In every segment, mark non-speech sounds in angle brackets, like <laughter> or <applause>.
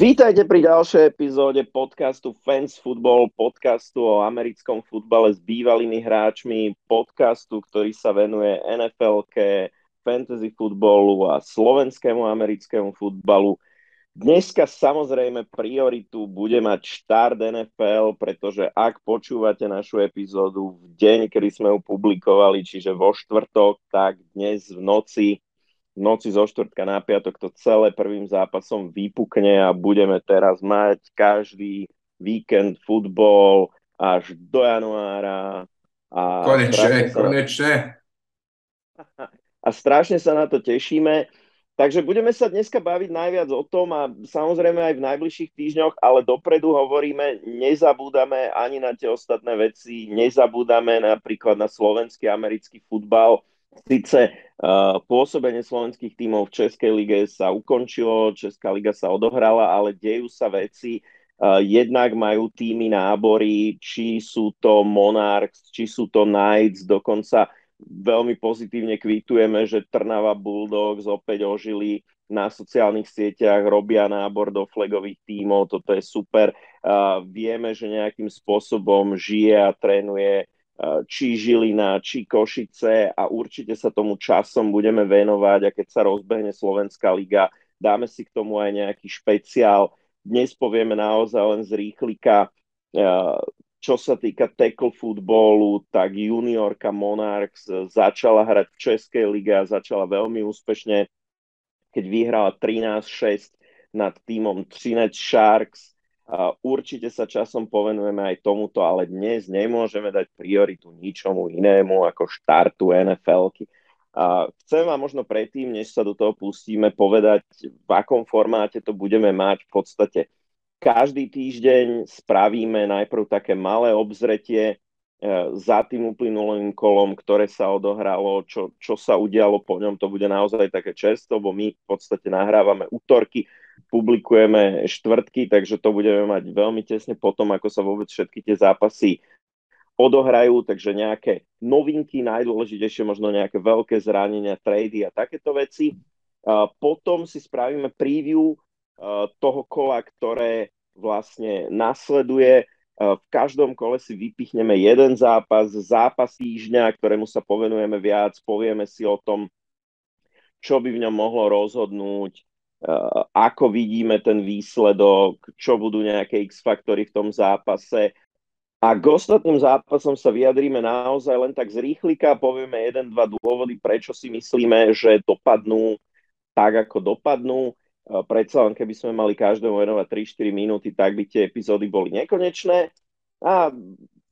Vítajte pri ďalšej epizóde podcastu Fans Football, podcastu o americkom futbale s bývalými hráčmi, podcastu, ktorý sa venuje NFL, fantasy futbolu a slovenskému americkému futbalu. Dneska samozrejme prioritu bude mať štart NFL, pretože ak počúvate našu epizódu v deň, kedy sme ju publikovali, čiže vo štvrtok, tak dnes v noci noci zo štvrtka na piatok to celé prvým zápasom vypukne a budeme teraz mať každý víkend futbol až do januára. A konečne, konečne. <laughs> A strašne sa na to tešíme. Takže budeme sa dneska baviť najviac o tom a samozrejme aj v najbližších týždňoch, ale dopredu hovoríme, nezabúdame ani na tie ostatné veci, nezabúdame napríklad na slovenský americký futbal, Sice uh, pôsobenie slovenských tímov v Českej lige sa ukončilo, Česká liga sa odohrala, ale dejú sa veci. Uh, jednak majú týmy nábory, či sú to Monarchs, či sú to Knights, dokonca veľmi pozitívne kvítujeme, že Trnava Bulldogs opäť ožili na sociálnych sieťach, robia nábor do flagových tímov, toto je super. Uh, vieme, že nejakým spôsobom žije a trénuje či Žilina, či Košice a určite sa tomu časom budeme venovať a keď sa rozbehne Slovenská liga, dáme si k tomu aj nejaký špeciál. Dnes povieme naozaj len z rýchlika, čo sa týka tackle futbolu, tak juniorka Monarchs začala hrať v Českej lige a začala veľmi úspešne, keď vyhrala 13-6 nad týmom Trinec Sharks Určite sa časom povenujeme aj tomuto, ale dnes nemôžeme dať prioritu ničomu inému ako štartu NFL-ky. Chcem vám možno predtým, než sa do toho pustíme, povedať, v akom formáte to budeme mať. V podstate každý týždeň spravíme najprv také malé obzretie e, za tým uplynulým kolom, ktoré sa odohralo, čo, čo sa udialo po ňom, to bude naozaj také često, bo my v podstate nahrávame útorky, publikujeme štvrtky, takže to budeme mať veľmi tesne potom, ako sa vôbec všetky tie zápasy odohrajú, takže nejaké novinky, najdôležitejšie možno nejaké veľké zranenia, trady a takéto veci. Potom si spravíme preview toho kola, ktoré vlastne nasleduje. V každom kole si vypichneme jeden zápas, zápas týždňa, ktorému sa povenujeme viac, povieme si o tom, čo by v ňom mohlo rozhodnúť, ako vidíme ten výsledok, čo budú nejaké X-faktory v tom zápase. A k ostatným zápasom sa vyjadríme naozaj len tak z rýchlika, povieme jeden, dva dôvody, prečo si myslíme, že dopadnú tak, ako dopadnú. Eh, predsa len keby sme mali každému venovať 3-4 minúty, tak by tie epizódy boli nekonečné. A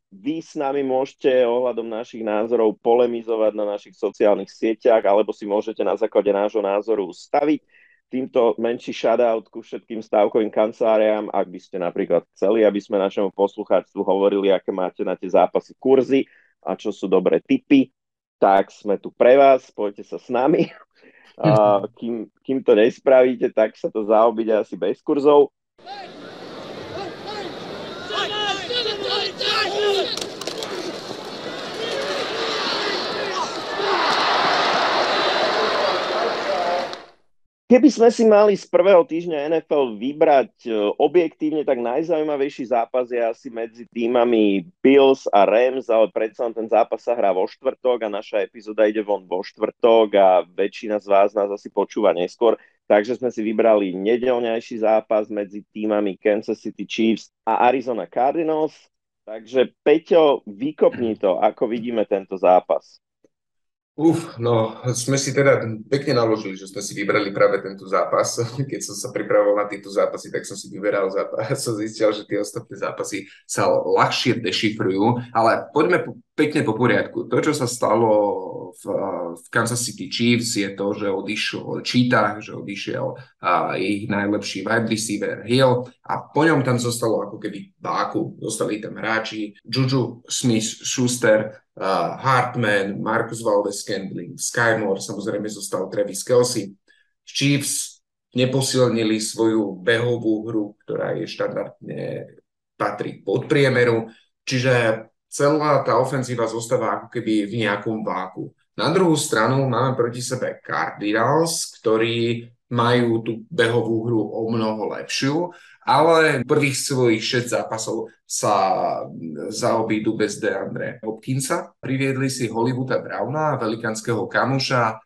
vy s nami môžete ohľadom našich názorov polemizovať na našich sociálnych sieťach, alebo si môžete na základe nášho názoru staviť týmto menší shoutout ku všetkým stávkovým kanceláriám, ak by ste napríklad chceli, aby sme našemu poslucháčstvu hovorili, aké máte na tie zápasy kurzy a čo sú dobré tipy, tak sme tu pre vás, spojte sa s nami. A <laughs> kým, kým to nespravíte, tak sa to zaobíde asi bez kurzov. Keby sme si mali z prvého týždňa NFL vybrať e, objektívne, tak najzaujímavejší zápas je asi medzi týmami Bills a Rams, ale predsa ten zápas sa hrá vo štvrtok a naša epizóda ide von vo štvrtok a väčšina z vás nás asi počúva neskôr. Takže sme si vybrali nedelňajší zápas medzi týmami Kansas City Chiefs a Arizona Cardinals. Takže Peťo, vykopni to, ako vidíme tento zápas. Uf, no sme si teda pekne naložili, že sme si vybrali práve tento zápas. <laughs> Keď som sa pripravoval na tieto zápasy, tak som si vyberal zápas. Som zistil, že tie ostatné zápasy sa ľahšie dešifrujú, ale poďme po, pekne po poriadku. To, čo sa stalo v, v Kansas City Chiefs, je to, že odišiel Cheetah, že odišiel a, ich najlepší wide receiver Hill a po ňom tam zostalo ako keby báku. Zostali tam hráči Juju Smith-Schuster, uh, Hartman, Marcus Valdez-Scandling, Skymore, samozrejme zostal Travis Kelsey. Chiefs neposilnili svoju behovú hru, ktorá je štandardne patrí pod priemeru, čiže celá tá ofenzíva zostáva ako keby v nejakom váku. Na druhú stranu máme proti sebe Cardinals, ktorí majú tú behovú hru o mnoho lepšiu, ale prvých svojich 6 zápasov sa zaobídu bez DeAndre Hopkinsa. Priviedli si Hollywooda Browna, velikánskeho kamuša,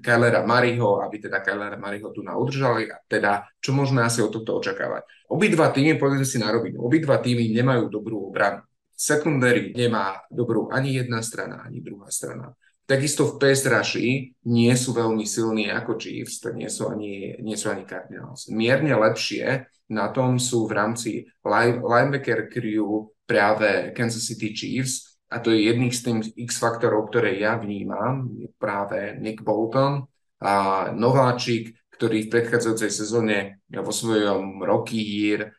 Kylera Mariho, aby teda Kylera Mariho tu naudržali a teda čo môžeme asi od tohto očakávať. Obidva týmy, povedzme si na rovinu, obidva týmy nemajú dobrú obranu. Secondary nemá dobrú ani jedna strana, ani druhá strana. Takisto v pass rushi nie sú veľmi silní ako Chiefs, tak nie sú ani, nie sú ani Cardinals. Mierne lepšie na tom sú v rámci line, linebacker crew práve Kansas City Chiefs a to je jedných z tých X faktorov, ktoré ja vnímam, práve Nick Bolton a nováčik, ktorý v predchádzajúcej sezóne vo svojom rocky year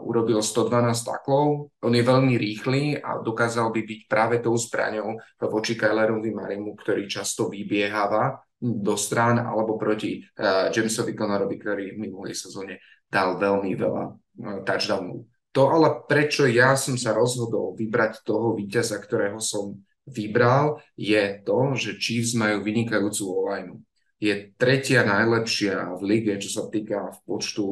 urobil 112 taklov. On je veľmi rýchly a dokázal by byť práve tou zbraňou voči Kylerovi Marimu, ktorý často vybieháva do strán alebo proti uh, Jamesovi Connorovi, ktorý v minulej sezóne dal veľmi veľa uh, touchdownov. To ale prečo ja som sa rozhodol vybrať toho víťaza, ktorého som vybral, je to, že Chiefs majú vynikajúcu online je tretia najlepšia v lige, čo sa týka v počtu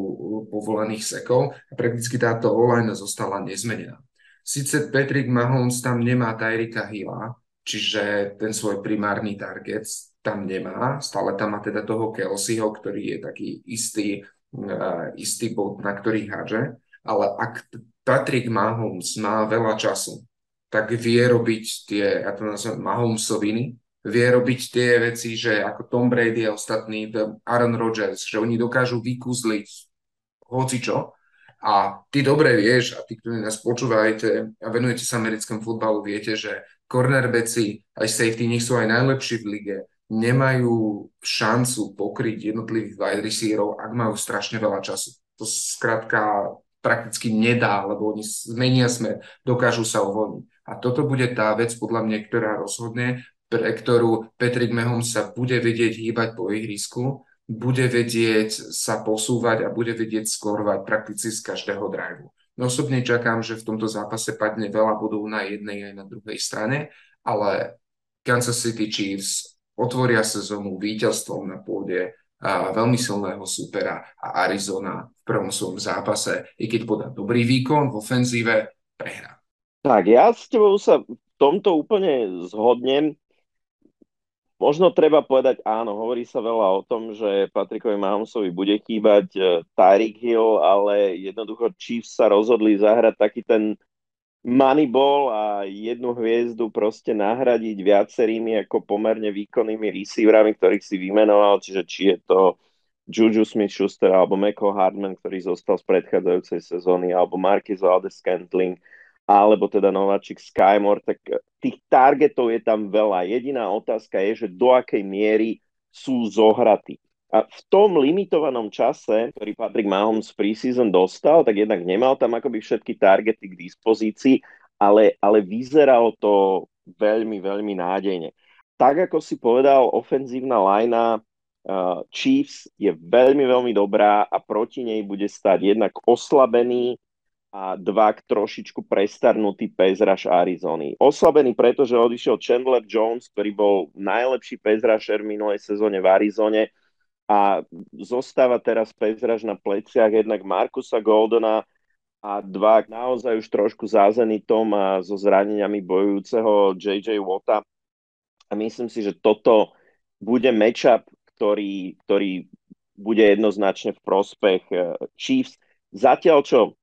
povolených sekov. A prakticky táto online zostala nezmenená. Sice Patrick Mahomes tam nemá Tyrika Hilla, čiže ten svoj primárny target tam nemá, stále tam má teda toho Kelseyho, ktorý je taký istý, uh, istý bod, na ktorý hádže, ale ak Patrick Mahomes má veľa času, tak vie robiť tie, ja to nazvem Mahomesoviny, vie robiť tie veci, že ako Tom Brady a ostatní, Aaron Rodgers, že oni dokážu vykúzliť hocičo. A ty dobre vieš, a ty, ktorí nás počúvajte a venujete sa americkému futbalu, viete, že cornerbacki aj safety, nech sú aj najlepší v lige, nemajú šancu pokryť jednotlivých wide receiverov, ak majú strašne veľa času. To skrátka prakticky nedá, lebo oni zmenia smer, dokážu sa uvoľniť. A toto bude tá vec, podľa mňa, ktorá rozhodne pre ktorú Patrick Mahomes sa bude vedieť hýbať po ihrisku, bude vedieť sa posúvať a bude vedieť skorovať prakticky z každého driveu. No osobne čakám, že v tomto zápase padne veľa bodov na jednej aj na druhej strane, ale Kansas City Chiefs otvoria sezónu víťazstvom na pôde a veľmi silného supera a Arizona v prvom svojom zápase, i keď podá dobrý výkon v ofenzíve, prehrá. Tak, ja s tebou sa v tomto úplne zhodnem. Možno treba povedať áno, hovorí sa veľa o tom, že Patrikovi Mahomesovi bude chýbať uh, Tyreek Hill, ale jednoducho Chiefs sa rozhodli zahrať taký ten moneyball a jednu hviezdu proste nahradiť viacerými ako pomerne výkonnými receiverami, ktorých si vymenoval, čiže či je to Juju Smith-Schuster alebo Meko Hardman, ktorý zostal z predchádzajúcej sezóny, alebo Marquis Valdes-Scantling, alebo teda nováčik Skymore, tak tých targetov je tam veľa. Jediná otázka je, že do akej miery sú zohratí. A v tom limitovanom čase, ktorý Patrick Mahomes preseason dostal, tak jednak nemal tam akoby všetky targety k dispozícii, ale, ale vyzeralo to veľmi, veľmi nádejne. Tak ako si povedal, ofenzívna lajna uh, Chiefs je veľmi, veľmi dobrá a proti nej bude stať jednak oslabený a dva trošičku prestarnutý pezraž Arizony. Oslabený preto, že odišiel Chandler Jones, ktorý bol najlepší pezrašer v minulej sezóne v Arizone a zostáva teraz pezraž na pleciach jednak Markusa Goldona a dva naozaj už trošku zázenitom a so zraneniami bojujúceho JJ Wota. A myslím si, že toto bude matchup, ktorý, ktorý bude jednoznačne v prospech eh, Chiefs. Zatiaľ, čo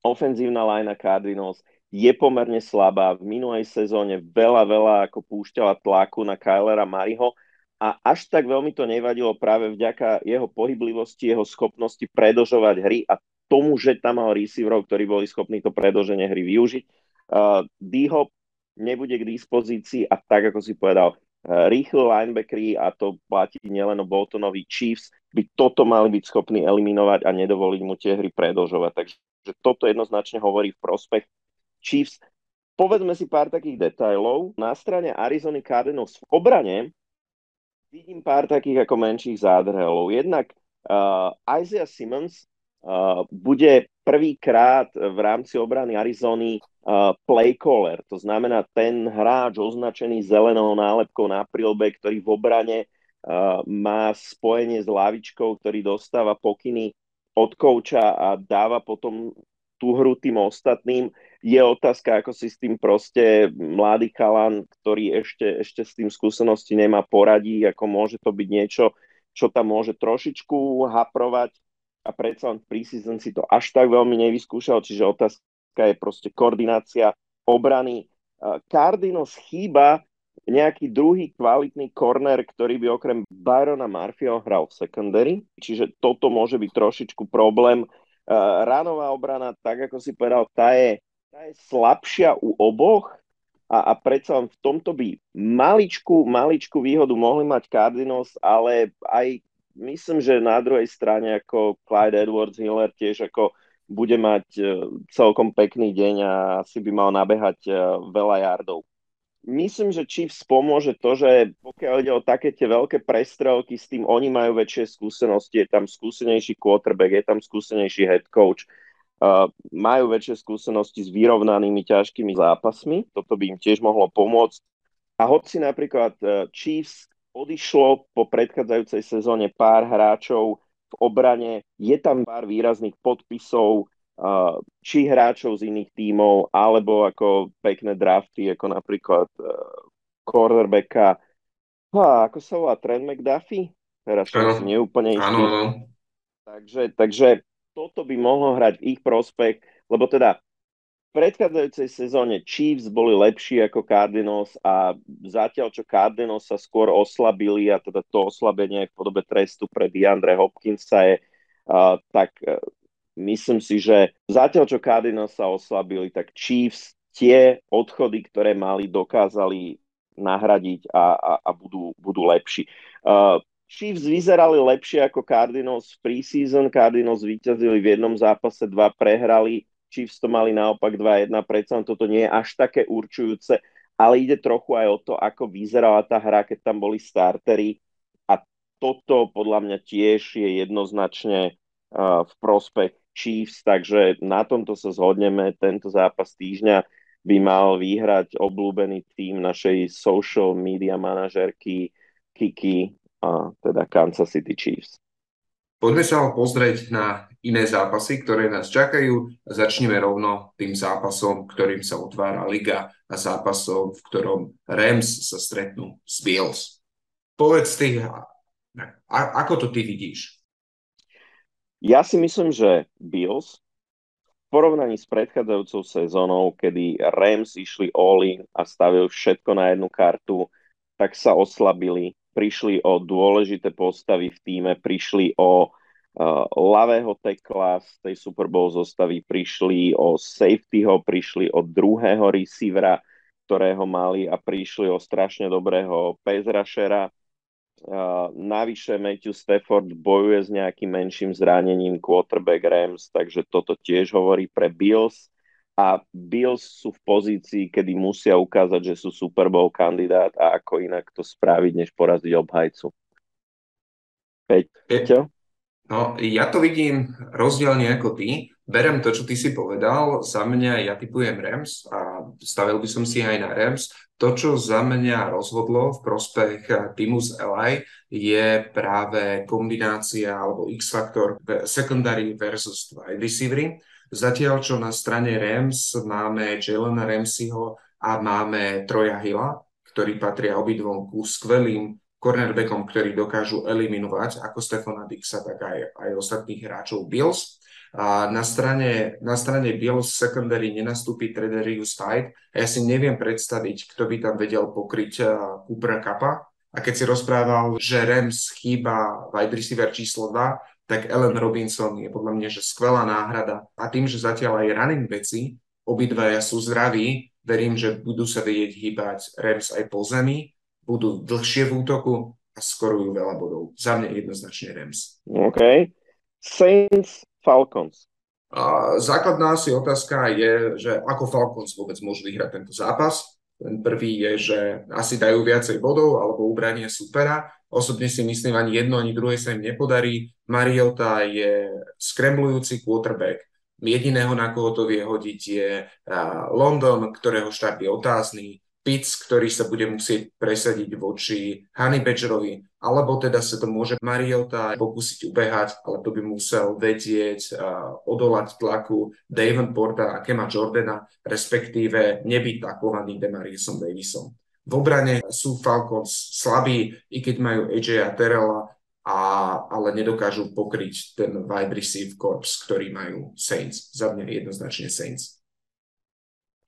ofenzívna linea Cardinals je pomerne slabá. V minulej sezóne veľa, veľa ako púšťala tlaku na Kylera Mariho a až tak veľmi to nevadilo práve vďaka jeho pohyblivosti, jeho schopnosti predožovať hry a tomu, že tam mal receiverov, ktorí boli schopní to predoženie hry využiť. Uh, D-Hop nebude k dispozícii a tak, ako si povedal, uh, rýchli linebackery a to platí nielen o Boltonovi Chiefs, by toto mali byť schopní eliminovať a nedovoliť mu tie hry predlžovať. Takže že toto jednoznačne hovorí v prospech Chiefs. Povedzme si pár takých detajlov. Na strane Arizona Cardinals v obrane vidím pár takých ako menších zádrhelov. Jednak uh, Isaiah Simmons uh, bude prvýkrát v rámci obrany Arizony uh, play caller, to znamená ten hráč označený zelenou nálepkou na prílbe, ktorý v obrane má spojenie s lavičkou, ktorý dostáva pokyny od kouča a dáva potom tú hru tým ostatným. Je otázka, ako si s tým proste mladý chalan, ktorý ešte, ešte s tým skúsenosti nemá poradí, ako môže to byť niečo, čo tam môže trošičku haprovať a predsa len preseason si to až tak veľmi nevyskúšal, čiže otázka je proste koordinácia obrany. Cardinals chýba nejaký druhý kvalitný korner, ktorý by okrem Byrona Murphyho hral v secondary, čiže toto môže byť trošičku problém. Uh, ránová obrana, tak ako si povedal, tá je, tá je slabšia u oboch a, a predsa v tomto by maličku, maličku výhodu mohli mať Cardinals, ale aj myslím, že na druhej strane ako Clyde Edwards Hiller tiež ako bude mať uh, celkom pekný deň a asi by mal nabehať uh, veľa yardov myslím, že Chiefs pomôže to, že pokiaľ ide o také tie veľké prestrelky, s tým oni majú väčšie skúsenosti, je tam skúsenejší quarterback, je tam skúsenejší head coach, uh, majú väčšie skúsenosti s vyrovnanými ťažkými zápasmi, toto by im tiež mohlo pomôcť. A hoci napríklad uh, Chiefs odišlo po predchádzajúcej sezóne pár hráčov v obrane, je tam pár výrazných podpisov, či hráčov z iných tímov, alebo ako pekné drafty, ako napríklad uh, cornerbacka, ha, ako sa volá, Trent McDuffie? Teraz som si neúplne istý. Takže, takže toto by mohlo hrať v ich prospech, lebo teda v predchádzajúcej sezóne Chiefs boli lepší ako Cardinals a zatiaľ, čo Cardinals sa skôr oslabili a teda to oslabenie v podobe trestu pre DeAndre Hopkinsa je, uh, tak uh, myslím si, že zatiaľ, čo Cardinals sa oslabili, tak Chiefs tie odchody, ktoré mali, dokázali nahradiť a, a, a budú, budú lepší. Uh, Chiefs vyzerali lepšie ako Cardinals v preseason. Cardinals vyťazili v jednom zápase, dva prehrali. Chiefs to mali naopak 2-1, predsa toto nie je až také určujúce, ale ide trochu aj o to, ako vyzerala tá hra, keď tam boli startery. A toto podľa mňa tiež je jednoznačne v prospech Chiefs, takže na tomto sa zhodneme. Tento zápas týždňa by mal vyhrať obľúbený tým našej social media manažerky Kiki, a teda Kansas City Chiefs. Poďme sa pozrieť na iné zápasy, ktoré nás čakajú. Začneme rovno tým zápasom, ktorým sa otvára liga a zápasom, v ktorom Rams sa stretnú s Bills. Povedz ty, ako to ty vidíš? Ja si myslím, že Bills v porovnaní s predchádzajúcou sezónou, kedy Rams išli all-in a stavili všetko na jednu kartu, tak sa oslabili, prišli o dôležité postavy v týme, prišli o uh, ľavého tekla z tej Super Bowl zostavy, prišli o safetyho, prišli o druhého receivera, ktorého mali a prišli o strašne dobrého pass rushera Uh, navyše Matthew Stafford bojuje s nejakým menším zranením quarterback Rams, takže toto tiež hovorí pre Bills. A Bills sú v pozícii, kedy musia ukázať, že sú Super Bowl kandidát a ako inak to spraviť, než poraziť obhajcu. Peťo? No, ja to vidím rozdielne ako ty. Berem to, čo ty si povedal. Za mňa ja typujem Rams a stavil by som si aj na Rams. To, čo za mňa rozhodlo v prospech týmu z LA, je práve kombinácia alebo X-faktor secondary versus wide receivery. Zatiaľ, čo na strane Rams máme Jalena Ramseyho a máme Troja Hilla, ktorí patria obidvom ku skvelým cornerbackom, ktorí dokážu eliminovať ako Stefana Dixa, tak aj, aj ostatných hráčov Bills. A na strane, na strane Bills secondary nenastúpi Trederius Tide a ja si neviem predstaviť, kto by tam vedel pokryť uh, Coopera Kappa. A keď si rozprával, že Rams chýba wide receiver číslo 2, tak Ellen Robinson je podľa mňa že skvelá náhrada. A tým, že zatiaľ aj running veci, obidvaja sú zdraví, verím, že budú sa vedieť hýbať Rams aj po zemi budú dlhšie v útoku a skorujú veľa bodov. Za mňa jednoznačne Rams. OK. Saints, Falcons. A základná asi otázka je, že ako Falcons vôbec môžu vyhrať tento zápas. Ten prvý je, že asi dajú viacej bodov alebo ubranie supera. Osobne si myslím, ani jedno, ani druhé sa im nepodarí. Mariota je skremlujúci quarterback. Jediného, na koho to vie hodiť, je London, ktorého štart je otázny Pitts, ktorý sa bude musieť presadiť voči Honey Badgerovi, alebo teda sa to môže Mariota pokúsiť ubehať, ale to by musel vedieť uh, odolať tlaku Davenporta a Kema Jordana, respektíve nebyť takovaný Demariusom Davisom. V obrane sú Falcons slabí, i keď majú AJ a Terrella, a, ale nedokážu pokryť ten wide receive corps, ktorý majú Saints. Za mňa jednoznačne Saints.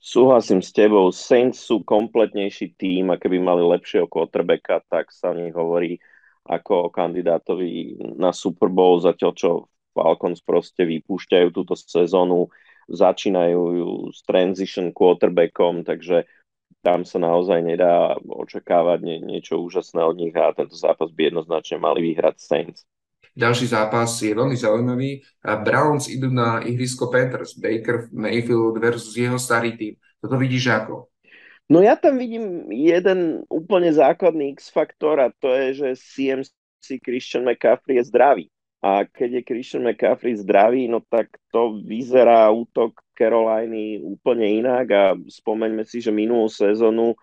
Súhlasím s tebou, Saints sú kompletnejší tým a keby mali lepšieho quarterbacka, tak sa o nich hovorí ako o kandidátovi na Super Bowl, zatiaľ čo Falcons proste vypúšťajú túto sezónu, začínajú ju s transition quarterbackom, takže tam sa naozaj nedá očakávať nie, niečo úžasné od nich a tento zápas by jednoznačne mali vyhrať Saints. Ďalší zápas je veľmi zaujímavý. Browns idú na ihrisko Panthers. Baker Mayfield versus jeho starý tým. Toto vidíš ako? No ja tam vidím jeden úplne základný X-faktor a to je, že CMC Christian McCaffrey je zdravý. A keď je Christian McCaffrey zdravý, no tak to vyzerá útok Caroliny úplne inak a spomeňme si, že minulú sezónu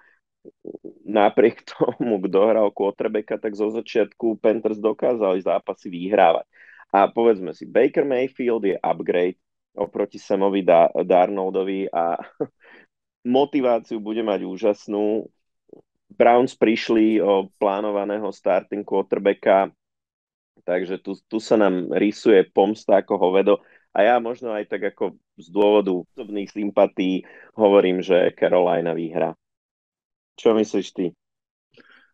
napriek tomu, kto hral quarterbacka, tak zo začiatku Panthers dokázali zápasy vyhrávať. A povedzme si, Baker Mayfield je upgrade oproti Samovi Darnoldovi a <laughs> motiváciu bude mať úžasnú. Browns prišli o plánovaného starting quarterbacka, takže tu, tu sa nám rysuje pomsta ako hovedo. A ja možno aj tak ako z dôvodu osobných sympatí hovorím, že Carolina vyhrá. Čo myslíš ty?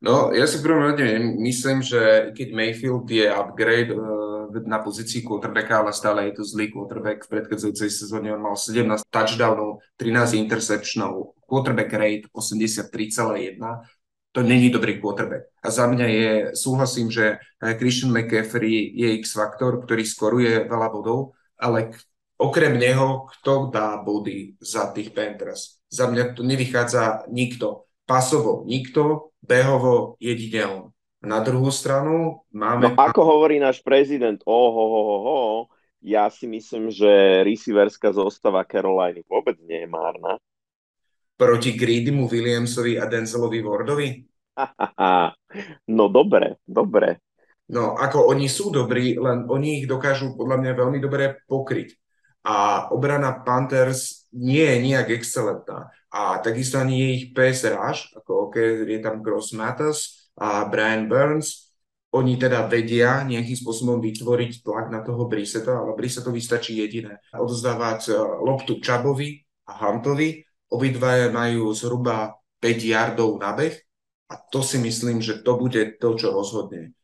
No, ja si v prvom rade myslím, že keď Mayfield je upgrade uh, na pozícii quarterbacka, ale stále je to zlý quarterback. V predchádzajúcej sezóne on mal 17 touchdownov, 13 interceptionov, quarterback rate 83,1. To není dobrý quarterback. A za mňa je, súhlasím, že Christian McCaffrey je X-faktor, ktorý skoruje veľa bodov, ale okrem neho, kto dá body za tých Panthers? Za mňa to nevychádza nikto pasovo nikto, behovo jedine on. Na druhú stranu máme... No ako hovorí náš prezident, oho, ho, ho, ho, ja si myslím, že receiverská zostava Caroliny vôbec nie je márna. Proti Greedymu, Williamsovi a Denzelovi Wardovi? <laughs> no dobre, dobre. No ako oni sú dobrí, len oni ich dokážu podľa mňa veľmi dobre pokryť. A obrana Panthers nie je nejak excelentná. A takisto ani je ich PS rush, ako OK, je tam Gross Matters a Brian Burns. Oni teda vedia nejakým spôsobom vytvoriť tlak na toho Briseta, ale Brisetovi stačí jediné. Odozdávať e, loptu Čabovi a Huntovi. Obidvaja majú zhruba 5 yardov na beh a to si myslím, že to bude to, čo rozhodne.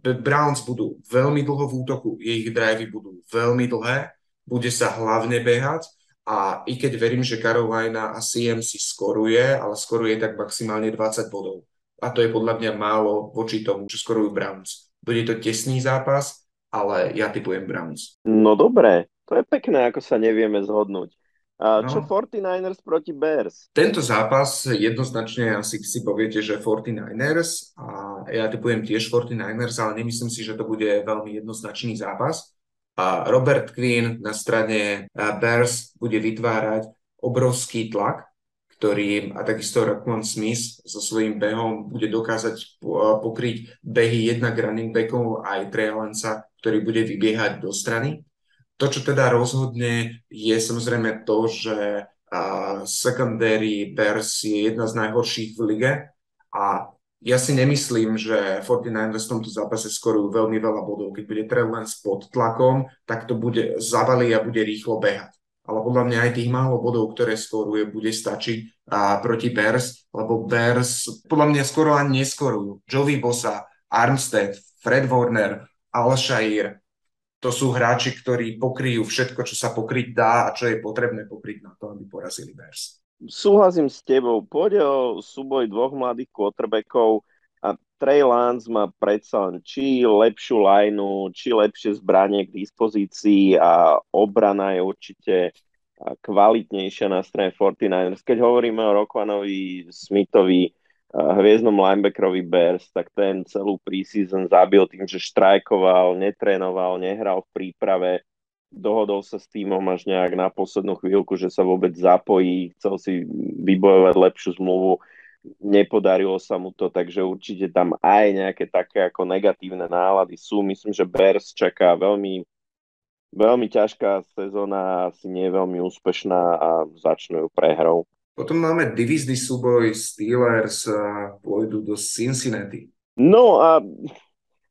Browns budú veľmi dlho v útoku, ich drivey budú veľmi dlhé, bude sa hlavne behať a i keď verím, že Carolina a CMC skoruje, ale skoruje tak maximálne 20 bodov. A to je podľa mňa málo voči tomu, čo skorujú Browns. Bude to tesný zápas, ale ja typujem Browns. No dobre, to je pekné, ako sa nevieme zhodnúť. A čo no. 49ers proti Bears? Tento zápas jednoznačne asi si poviete, že 49ers a ja typujem tiež 49ers, ale nemyslím si, že to bude veľmi jednoznačný zápas. A Robert Quinn na strane Bears bude vytvárať obrovský tlak, ktorý a takisto Raquan Smith so svojím behom bude dokázať pokryť behy jednak running backov aj Trejalenca, ktorý bude vybiehať do strany. To, čo teda rozhodne, je samozrejme to, že secondary Bears je jedna z najhorších v lige a ja si nemyslím, že 49ers v tomto zápase skorujú veľmi veľa bodov. Keď bude Trey Lance pod tlakom, tak to bude zabalí a bude rýchlo behať. Ale podľa mňa aj tých málo bodov, ktoré skoruje, bude stačiť a proti Bears, lebo Bears podľa mňa skoro ani neskorujú. Joey Bosa, Armstead, Fred Warner, Alshire, to sú hráči, ktorí pokryjú všetko, čo sa pokryť dá a čo je potrebné pokryť na to, aby porazili Bears súhlasím s tebou. Pôjde o súboj dvoch mladých quarterbackov a Trey Lance má predsa len či lepšiu lineu, či lepšie zbranie k dispozícii a obrana je určite kvalitnejšia na strane 49ers. Keď hovoríme o Rokwanovi Smithovi, hviezdnom linebackerovi Bears, tak ten celú preseason zabil tým, že štrajkoval, netrénoval, nehral v príprave dohodol sa s týmom až nejak na poslednú chvíľku, že sa vôbec zapojí, chcel si vybojovať lepšiu zmluvu. nepodarilo sa mu to, takže určite tam aj nejaké také ako negatívne nálady sú. Myslím, že Bears čaká veľmi, veľmi ťažká sezóna, asi nie veľmi úspešná a začnú ju prehrou. Potom máme divízny súboj Steelers a pôjdu do Cincinnati. No a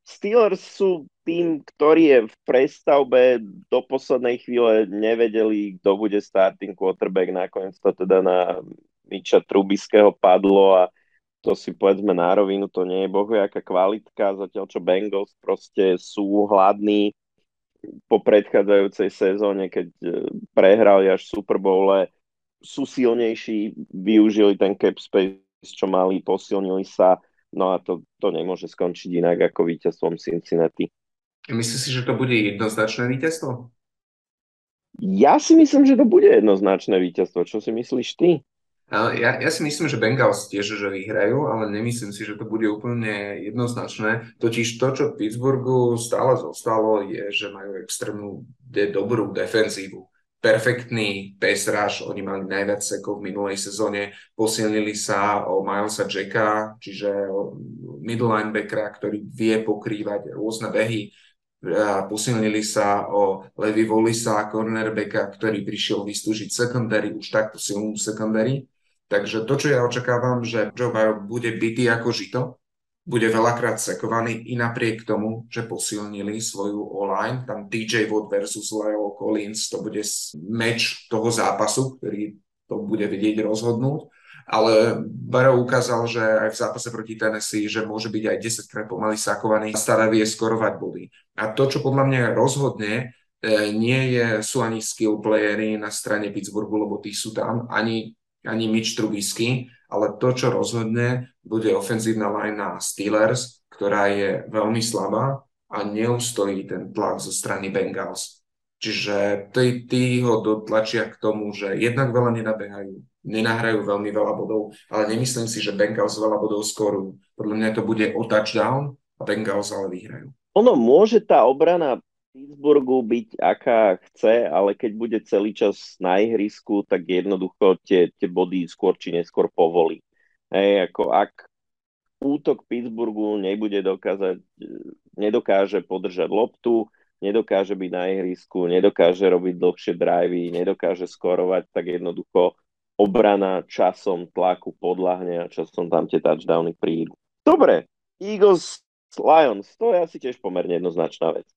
Steelers sú tým, ktorý je v prestavbe do poslednej chvíle nevedeli, kto bude starting quarterback, nakoniec to teda na Miča Trubiského padlo a to si povedzme na rovinu, to nie je bohu aká kvalitka, zatiaľ čo Bengals proste sú hladní po predchádzajúcej sezóne, keď e, prehrali až Super Bowle, sú silnejší, využili ten cap space, čo mali, posilnili sa, no a to, to nemôže skončiť inak ako víťazstvom Cincinnati. Myslíš si, že to bude jednoznačné víťazstvo? Ja si myslím, že to bude jednoznačné víťazstvo. Čo si myslíš ty? Ja, ja si myslím, že Bengals tiež, že vyhrajú, ale nemyslím si, že to bude úplne jednoznačné. Totiž to, čo v Pittsburghu stále zostalo, je, že majú extrémnu de- dobrú defenzívu. Perfektný rush, oni mali najviac sekov v minulej sezóne, posilnili sa o Milesa Jacka, čiže middle linebackera, ktorý vie pokrývať rôzne behy posilnili sa o Levi Volisa, cornerbacka, ktorý prišiel vystúžiť secondary, už takto silnú secondary. Takže to, čo ja očakávam, že Joe Burrow bude bytý ako žito, bude veľakrát sekovaný i napriek tomu, že posilnili svoju online. Tam DJ Watt versus Lyle Collins, to bude meč toho zápasu, ktorý to bude vedieť rozhodnúť ale Barrow ukázal, že aj v zápase proti Tennessee, že môže byť aj 10 krát pomaly sakovaný, stále vie skorovať body. A to, čo podľa mňa rozhodne, e, nie je, sú ani skill playery na strane Pittsburghu, lebo tí sú tam, ani, ani Mitch Trubisky, ale to, čo rozhodne, bude ofenzívna line na Steelers, ktorá je veľmi slabá a neustojí ten tlak zo strany Bengals. Čiže tí, tí ho dotlačia k tomu, že jednak veľa nenabehajú, nenahrajú veľmi veľa bodov, ale nemyslím si, že Bengals veľa bodov skorujú. Podľa mňa to bude o touchdown a Bengals ale vyhrajú. Ono môže tá obrana Pittsburghu byť aká chce, ale keď bude celý čas na ihrisku, tak jednoducho tie, tie body skôr či neskôr povolí. Hej, ako ak útok Pittsburghu nebude dokázať, nedokáže podržať loptu, nedokáže byť na ihrisku, nedokáže robiť dlhšie drivey, nedokáže skorovať, tak jednoducho obrana časom tlaku podľahne a časom tam tie touchdowny prídu. Dobre, Eagles, Lions, to je asi tiež pomerne jednoznačná vec.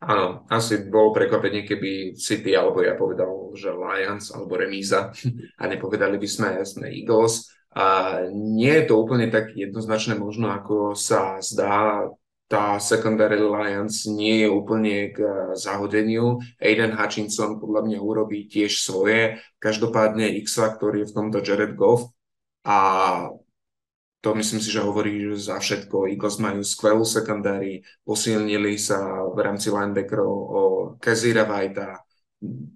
Áno, asi bolo prekvapenie, keby City alebo ja povedal, že Lions alebo remíza a nepovedali by sme, sme Eagles. A nie je to úplne tak jednoznačné možno, ako sa zdá tá secondary alliance nie je úplne k zahodeniu. Aiden Hutchinson podľa mňa urobí tiež svoje. Každopádne X-Factor je v tomto Jared Goff a to myslím si, že hovorí za všetko. Eagles majú skvelú secondary, posilnili sa v rámci linebackerov o Kazira Vajta,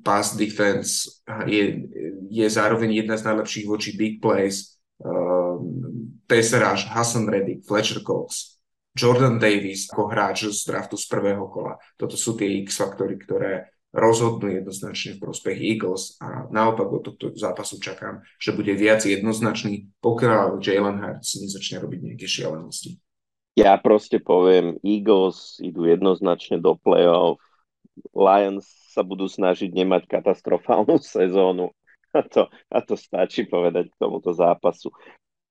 pass defense je, je zároveň jedna z najlepších voči big plays, um, pass Hassan Reddick, Fletcher Cox, Jordan Davis ako hráč z draftu z prvého kola. Toto sú tie X-faktory, ktoré rozhodnú jednoznačne v prospech Eagles a naopak od tohto zápasu čakám, že bude viac jednoznačný, pokiaľ Jalen Hurts nezačne robiť nejaké šialenosti. Ja proste poviem, Eagles idú jednoznačne do play-off, Lions sa budú snažiť nemať katastrofálnu <laughs> sezónu. A to, a to stačí povedať k tomuto zápasu.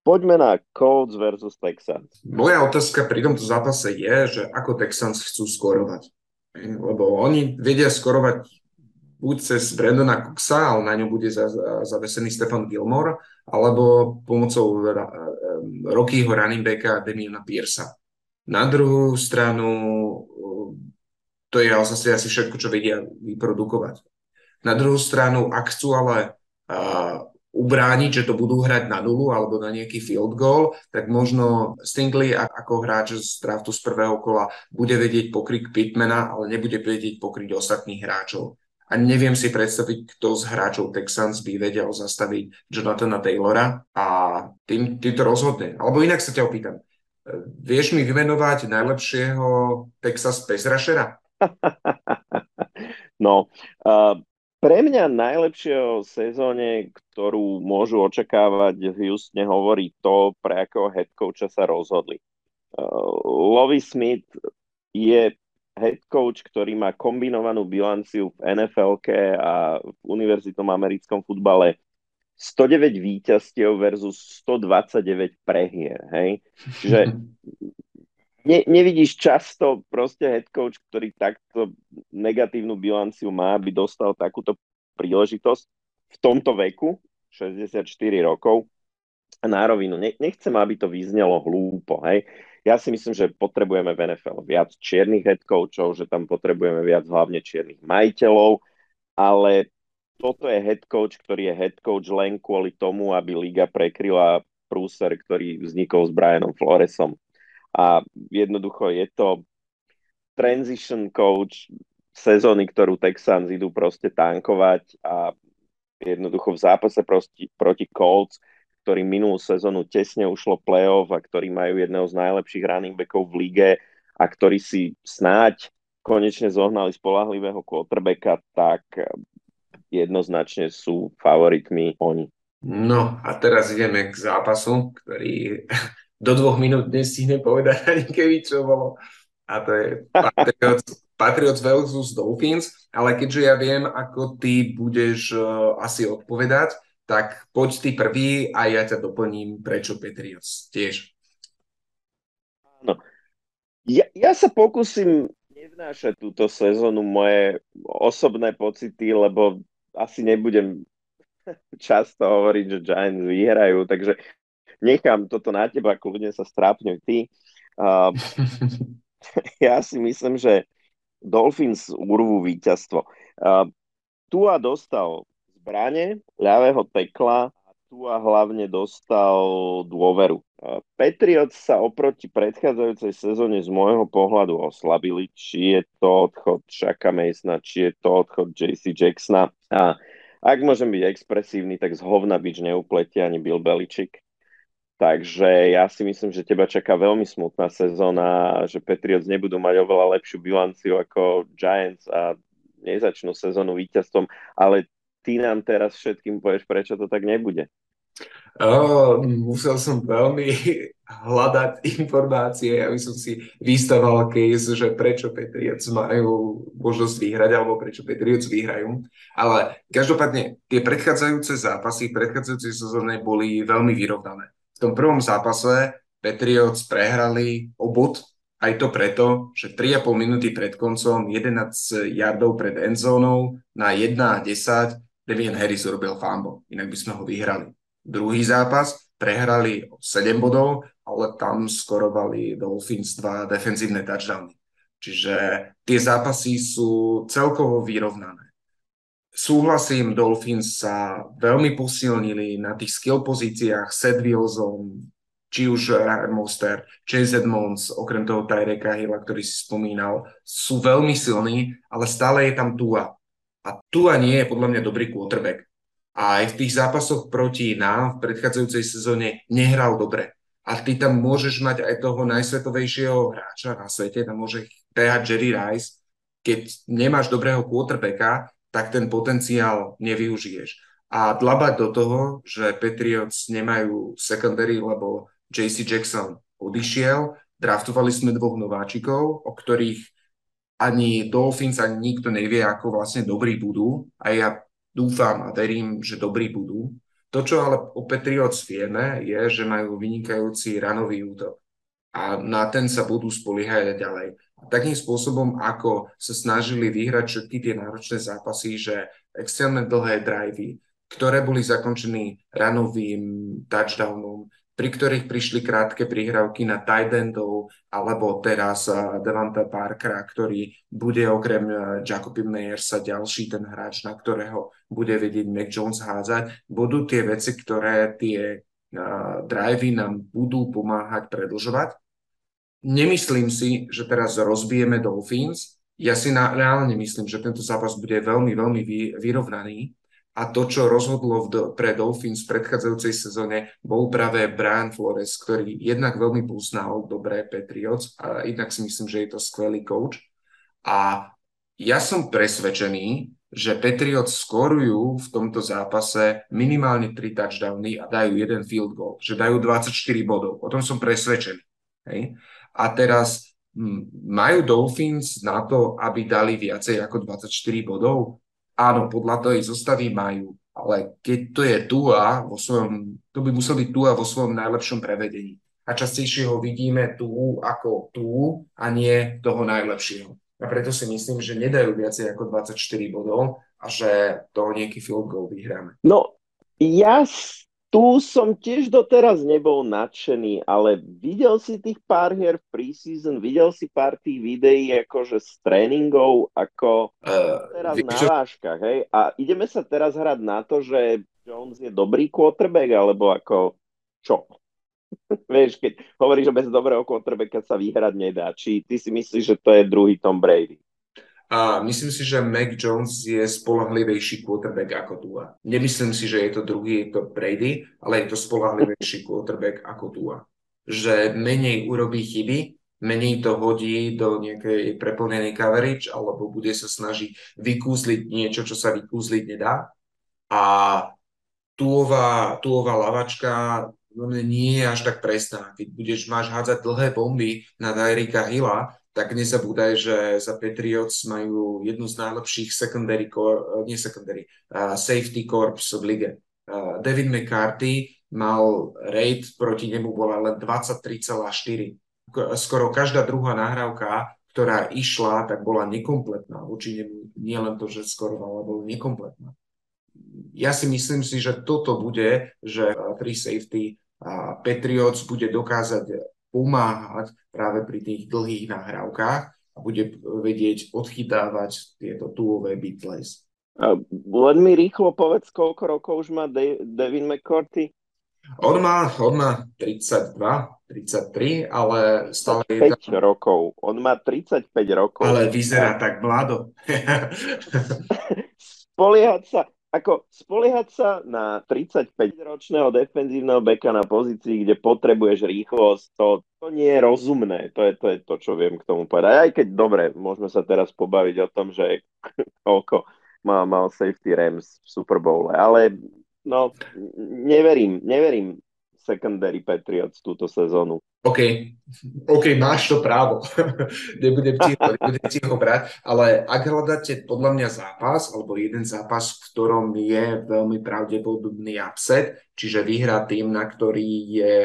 Poďme na Colts versus Texans. Moja otázka pri tomto zápase je, že ako Texans chcú skorovať. Lebo oni vedia skorovať buď cez Brandona Cooksa, ale na ňom bude zavesený Stefan Gilmore, alebo pomocou Rockyho running backa Demiana Piersa. Na druhú stranu to je zase asi všetko, čo vedia vyprodukovať. Na druhú stranu, ak chcú ale ubrániť, že to budú hrať na nulu alebo na nejaký field goal, tak možno Stingley ako hráč z draftu z prvého kola bude vedieť pokryť Pitmana, ale nebude vedieť pokryť ostatných hráčov. A neviem si predstaviť, kto z hráčov Texans by vedel zastaviť Jonathana Taylora a tým, tým to rozhodne. Alebo inak sa ťa opýtam. Vieš mi vymenovať najlepšieho Texas rushera? <laughs> No, uh, pre mňa najlepšieho sezóne, ktorú môžu očakávať v Houstone, hovorí to, pre akého head coacha sa rozhodli. Uh, Lovie Smith je head coach, ktorý má kombinovanú bilanciu v nfl a v univerzitnom americkom futbale 109 víťazstiev versus 129 prehier, hej? Čiže <laughs> ne, nevidíš často proste head coach, ktorý takto negatívnu bilanciu má, aby dostal takúto príležitosť v tomto veku, 64 rokov, na rovinu. Ne, nechcem, aby to vyznelo hlúpo, hej. Ja si myslím, že potrebujeme v NFL viac čiernych head coachov, že tam potrebujeme viac hlavne čiernych majiteľov, ale toto je head coach, ktorý je head coach len kvôli tomu, aby liga prekryla prúser, ktorý vznikol s Brianom Floresom a jednoducho je to transition coach sezóny, ktorú Texans idú proste tankovať a jednoducho v zápase proti, proti Colts, ktorý minulú sezónu tesne ušlo playoff a ktorí majú jedného z najlepších running backov v lige a ktorí si snáď konečne zohnali spolahlivého quarterbacka, tak jednoznačne sú favoritmi oni. No a teraz ideme k zápasu, ktorý do dvoch minút nestihne povedať <laughs> ani keby čo bolo. A to je Patriots, <laughs> Patriots versus Dolphins, ale keďže ja viem, ako ty budeš uh, asi odpovedať, tak poď ty prvý a ja ťa doplním, prečo Patriots tiež. Áno. Ja, ja sa pokúsim nevnášať túto sezónu moje osobné pocity, lebo asi nebudem <laughs> často hovoriť, že Giants vyhrajú, takže nechám toto na teba, kľudne sa strápňuj ty. Uh, <laughs> ja si myslím, že Dolphins urvú víťazstvo. Uh, Tua dostal zbranie, ľavého tekla a Tua hlavne dostal dôveru. Uh, Patriots sa oproti predchádzajúcej sezóne z môjho pohľadu oslabili, či je to odchod Shaka Masona, či je to odchod JC Jacksona. A ak môžem byť expresívny, tak z hovna bič neupletie ani Bill Belichick. Takže ja si myslím, že teba čaká veľmi smutná sezóna, že Patriots nebudú mať oveľa lepšiu bilanciu ako Giants a nezačnú sezónu víťazstvom, ale ty nám teraz všetkým povieš, prečo to tak nebude. Oh, musel som veľmi <laughs> hľadať informácie, aby som si vystaval case, že prečo Patriots majú možnosť vyhrať, alebo prečo Patriots vyhrajú. Ale každopádne tie predchádzajúce zápasy, predchádzajúce sezóny boli veľmi vyrovnané tom prvom zápase Patriots prehrali obod, aj to preto, že 3,5 minúty pred koncom 11 yardov pred endzónou na 1 a 10 Devian Harris urobil fumble, inak by sme ho vyhrali. Druhý zápas prehrali 7 bodov, ale tam skorovali Dolphins 2 defenzívne touchdowny. Čiže tie zápasy sú celkovo vyrovnané. Súhlasím, Dolphins sa veľmi posilnili na tých skill pozíciách, Seth Wilson, či už Ryan Monster, Chase Edmonds, okrem toho Tyreka Hilla, ktorý si spomínal, sú veľmi silní, ale stále je tam Tua. A Tua nie je podľa mňa dobrý quarterback. A aj v tých zápasoch proti nám v predchádzajúcej sezóne nehral dobre. A ty tam môžeš mať aj toho najsvetovejšieho hráča na svete, tam môže behať Jerry Rice, keď nemáš dobrého quarterbacka, tak ten potenciál nevyužiješ. A dlabať do toho, že Patriots nemajú secondary, lebo JC Jackson odišiel, draftovali sme dvoch nováčikov, o ktorých ani Dolphins, ani nikto nevie, ako vlastne dobrí budú. A ja dúfam a verím, že dobrí budú. To, čo ale o Patriots vieme, je, že majú vynikajúci ranový útok. A na ten sa budú spoliehať ďalej takým spôsobom, ako sa snažili vyhrať všetky tie náročné zápasy, že extrémne dlhé drivey, ktoré boli zakončené ranovým touchdownom, pri ktorých prišli krátke prihrávky na tight endov, alebo teraz Devanta Parkera, ktorý bude okrem Jacoby Meyersa ďalší ten hráč, na ktorého bude vedieť Mac Jones hádzať. Budú tie veci, ktoré tie uh, drivey nám budú pomáhať predlžovať Nemyslím si, že teraz rozbijeme Dolphins. Ja si na, reálne myslím, že tento zápas bude veľmi, veľmi vy, vyrovnaný. A to, čo rozhodlo v, pre Dolphins v predchádzajúcej sezóne, bol práve Brian Flores, ktorý jednak veľmi poznal dobré Patriots a jednak si myslím, že je to skvelý coach. A ja som presvedčený, že Patriots skorujú v tomto zápase minimálne 3 touchdowny a dajú jeden field goal, že dajú 24 bodov. O tom som presvedčený. Hej? A teraz hm, majú Dolphins na to, aby dali viacej ako 24 bodov? Áno, podľa tej zostavy majú, ale keď to je Tua vo svojom, to by musel byť Tua vo svojom najlepšom prevedení. A častejšie ho vidíme tu ako tu a nie toho najlepšieho. A preto si myslím, že nedajú viacej ako 24 bodov a že to nejaký field goal vyhráme. No, ja tu som tiež doteraz nebol nadšený, ale videl si tých pár hier v preseason, videl si pár tých videí akože z tréningov, ako uh, teraz na čo... váškach, hej? A ideme sa teraz hrať na to, že Jones je dobrý quarterback, alebo ako čo? <laughs> Vieš, keď hovoríš, že bez dobrého quarterbacka sa vyhrať nedá. Či ty si myslíš, že to je druhý Tom Brady? A myslím si, že Mac Jones je spolahlivejší quarterback ako Tua. Nemyslím si, že je to druhý to Brady, ale je to spolahlivejší quarterback ako Tua. Že menej urobí chyby, menej to hodí do nejakej preplnenej coverage, alebo bude sa snažiť vykúzliť niečo, čo sa vykúzliť nedá. A Tuová, Tuová lavačka nie je až tak presná. Keď budeš, máš hádzať dlhé bomby na Dyrika Hilla, tak nezabúdaj, že za Patriots majú jednu z najlepších secondary, core, nie secondary, uh, safety corps v lige. Uh, David McCarthy mal rate proti nemu bola len 23,4. Skoro každá druhá nahrávka, ktorá išla, tak bola nekompletná. Voči nie len to, že skorovala, bola nekompletná. Ja si myslím si, že toto bude, že free safety a Patriots bude dokázať pomáhať práve pri tých dlhých nahrávkach a bude vedieť odchytávať tieto túové bitlays. Len mi rýchlo povedz, koľko rokov už má Devin McCourty? On má, on má 32, 33, ale stále je tam... rokov. On má 35 rokov. Ale vyzerá tak mlado. <laughs> Spoliehať sa, ako spoliehať sa na 35-ročného defenzívneho beka na pozícii, kde potrebuješ rýchlosť, to, to nie je rozumné. To je, to je to, čo viem k tomu povedať. Aj keď, dobre, môžeme sa teraz pobaviť o tom, že <laughs> koľko mal, mal safety Rams v Super Bowl, ale no, neverím, neverím secondary Patriots túto sezónu. OK, OK, máš to právo. <laughs> nebudem, ti, nebudem ti ho brať, ale ak hľadáte podľa mňa zápas, alebo jeden zápas, v ktorom je veľmi pravdepodobný upset, čiže vyhrá tým, na ktorý je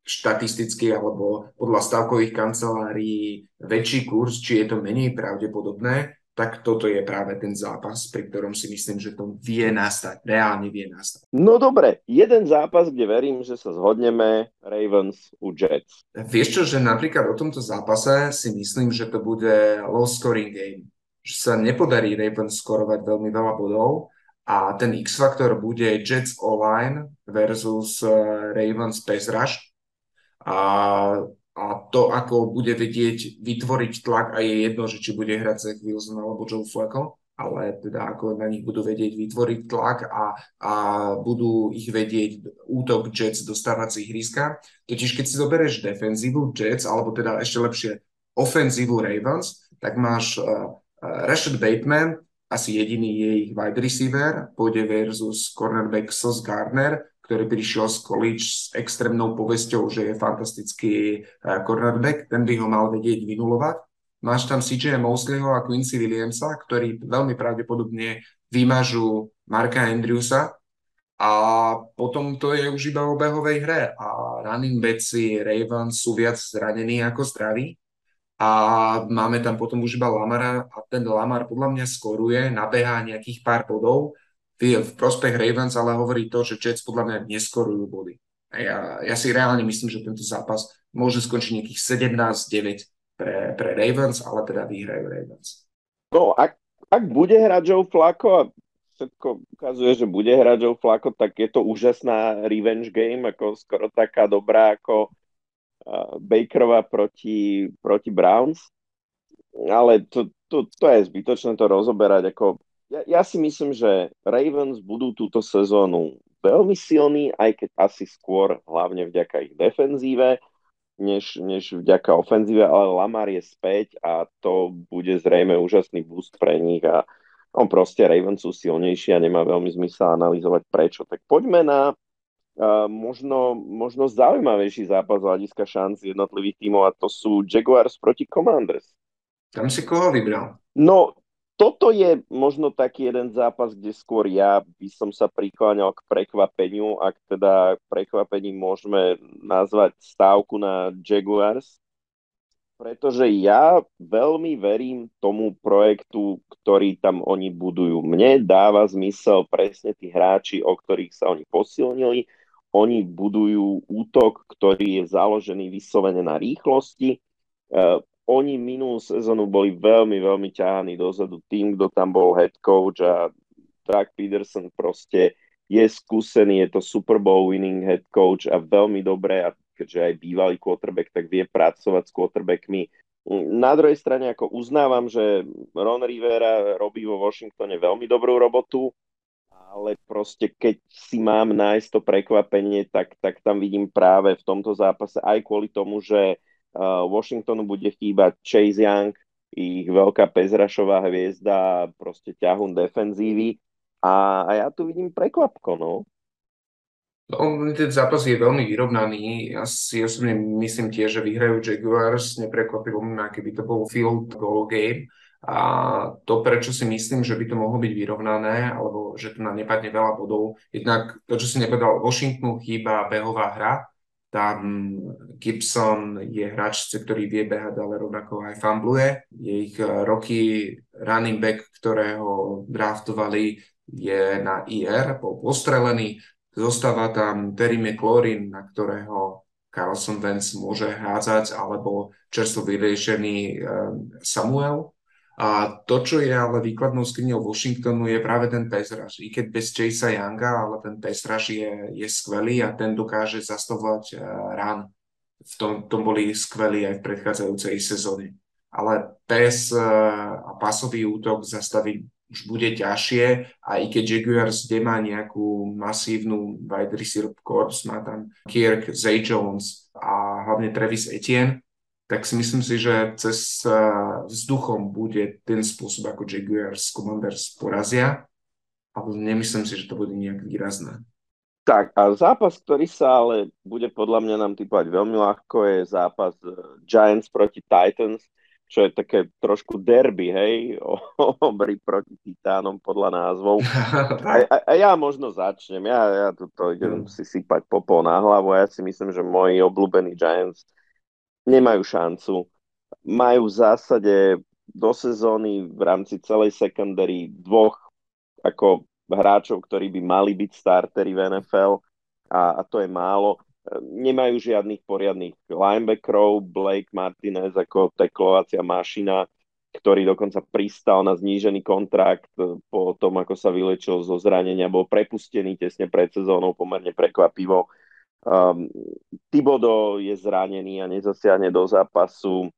štatisticky alebo podľa stavkových kancelárií väčší kurz, či je to menej pravdepodobné, tak toto je práve ten zápas, pri ktorom si myslím, že to vie nastať, reálne vie nastať. No dobre, jeden zápas, kde verím, že sa zhodneme, Ravens u Jets. Vieš čo, že napríklad o tomto zápase si myslím, že to bude low scoring game. Že sa nepodarí Ravens skorovať veľmi veľa bodov a ten X-faktor bude Jets online versus eh, Ravens pass rush. A a to, ako bude vedieť vytvoriť tlak a je jedno, že či bude hrať Zach Wilson alebo Joe Flacco, ale teda ako na nich budú vedieť vytvoriť tlak a, a budú ich vedieť útok Jets dostávať si ihriska. Totiž keď si zoberieš defenzívu Jets, alebo teda ešte lepšie ofenzívu Ravens, tak máš uh, uh, Rashad Bateman, asi jediný je ich wide receiver, pôjde versus cornerback Sos Gardner, ktorý prišiel z college s extrémnou povesťou, že je fantastický eh, cornerback, ten by ho mal vedieť vynulovať. Máš tam CJ Mosleyho a Quincy Williamsa, ktorí veľmi pravdepodobne vymažú Marka Andrewsa. A potom to je už iba o behovej hre a running backs Ravens sú viac zranení ako zdraví. A máme tam potom už iba Lamara a ten Lamar podľa mňa skoruje, nabehá nejakých pár bodov v prospech Ravens, ale hovorí to, že Jets podľa mňa neskorujú body. Ja, ja si reálne myslím, že tento zápas môže skončiť nejakých 17-9 pre, pre Ravens, ale teda vyhrajú Ravens. No, ak, ak bude hrať Joe Flacco a všetko ukazuje, že bude hrať Joe Flacco, tak je to úžasná revenge game, ako skoro taká dobrá ako Bakerova proti, proti Browns. Ale to, to, to je zbytočné to rozoberať, ako ja, ja si myslím, že Ravens budú túto sezónu veľmi silní, aj keď asi skôr hlavne vďaka ich defenzíve, než, než vďaka ofenzíve, ale Lamar je späť a to bude zrejme úžasný boost pre nich a No proste Ravens sú silnejší a nemá veľmi zmysel analyzovať prečo. Tak poďme na uh, možno, možno zaujímavejší zápas z hľadiska šanci jednotlivých tímov a to sú Jaguars proti Commanders. Tam si koho vybral? No, toto je možno taký jeden zápas, kde skôr ja by som sa prikláňal k prekvapeniu, ak teda prekvapením môžeme nazvať stávku na Jaguars pretože ja veľmi verím tomu projektu, ktorý tam oni budujú. Mne dáva zmysel presne tí hráči, o ktorých sa oni posilnili. Oni budujú útok, ktorý je založený vyslovene na rýchlosti. Oni minulú sezónu boli veľmi, veľmi ťahaní dozadu tým, kto tam bol head coach a Doug Peterson proste je skúsený, je to Super Bowl winning head coach a veľmi dobré a keďže aj bývalý quarterback, tak vie pracovať s quarterbackmi. Na druhej strane ako uznávam, že Ron Rivera robí vo Washingtone veľmi dobrú robotu, ale proste keď si mám nájsť to prekvapenie, tak, tak tam vidím práve v tomto zápase aj kvôli tomu, že Washingtonu bude chýbať Chase Young, ich veľká pezrašová hviezda, proste ťahun defenzívy. A, a ja tu vidím prekvapko, no. On, no, ten zápas je veľmi vyrovnaný. Ja si osobne myslím tiež, že vyhrajú Jaguars. Neprekvapilo mňa, keby to bol field goal game. A to, prečo si myslím, že by to mohlo byť vyrovnané, alebo že tu nám nepadne veľa bodov, jednak to, čo si nepovedal, Washingtonu chýba behová hra. Tam Gibson je hráč, ktorý vie behať, ale rovnako aj fambluje. Je ich eh, roky running back, ktorého draftovali, je na IR, bol postrelený, Zostáva tam Terry McLaurin, na ktorého Carlson Wentz môže hádzať, alebo čerstvo vyriešený eh, Samuel. A to, čo je ale výkladnou skriňou Washingtonu, je práve ten rush. I keď bez Chasea Younga, ale ten rush je, je skvelý a ten dokáže zastavovať uh, run. V tom, tom boli skvelí aj v predchádzajúcej sezóne. Ale pes uh, a pasový útok zastaviť už bude ťažšie a i keď Jaguars nemá nejakú masívnu wide receiver corps, má tam Kirk, Zay Jones a hlavne Travis Etienne, tak si myslím si, že cez vzduchom bude ten spôsob, ako Jaguars Commanders porazia, ale nemyslím si, že to bude nejak výrazné. Tak a zápas, ktorý sa ale bude podľa mňa nám typovať veľmi ľahko, je zápas eh, Giants proti Titans čo je také trošku derby, hej, <laughs> obry proti Titánom podľa názvov. A, a, a ja možno začnem, ja, ja tuto idem mm. si sypať popol na hlavu ja si myslím, že moji obľúbení Giants nemajú šancu. Majú v zásade do sezóny v rámci celej secondary dvoch ako hráčov, ktorí by mali byť starteri v NFL a, a to je málo nemajú žiadnych poriadnych linebackerov, Blake Martinez ako teklovacia mašina, ktorý dokonca pristal na znížený kontrakt po tom, ako sa vylečil zo zranenia, bol prepustený tesne pred sezónou pomerne prekvapivo. Um, Tibodo je zranený a nezasiahne do zápasu.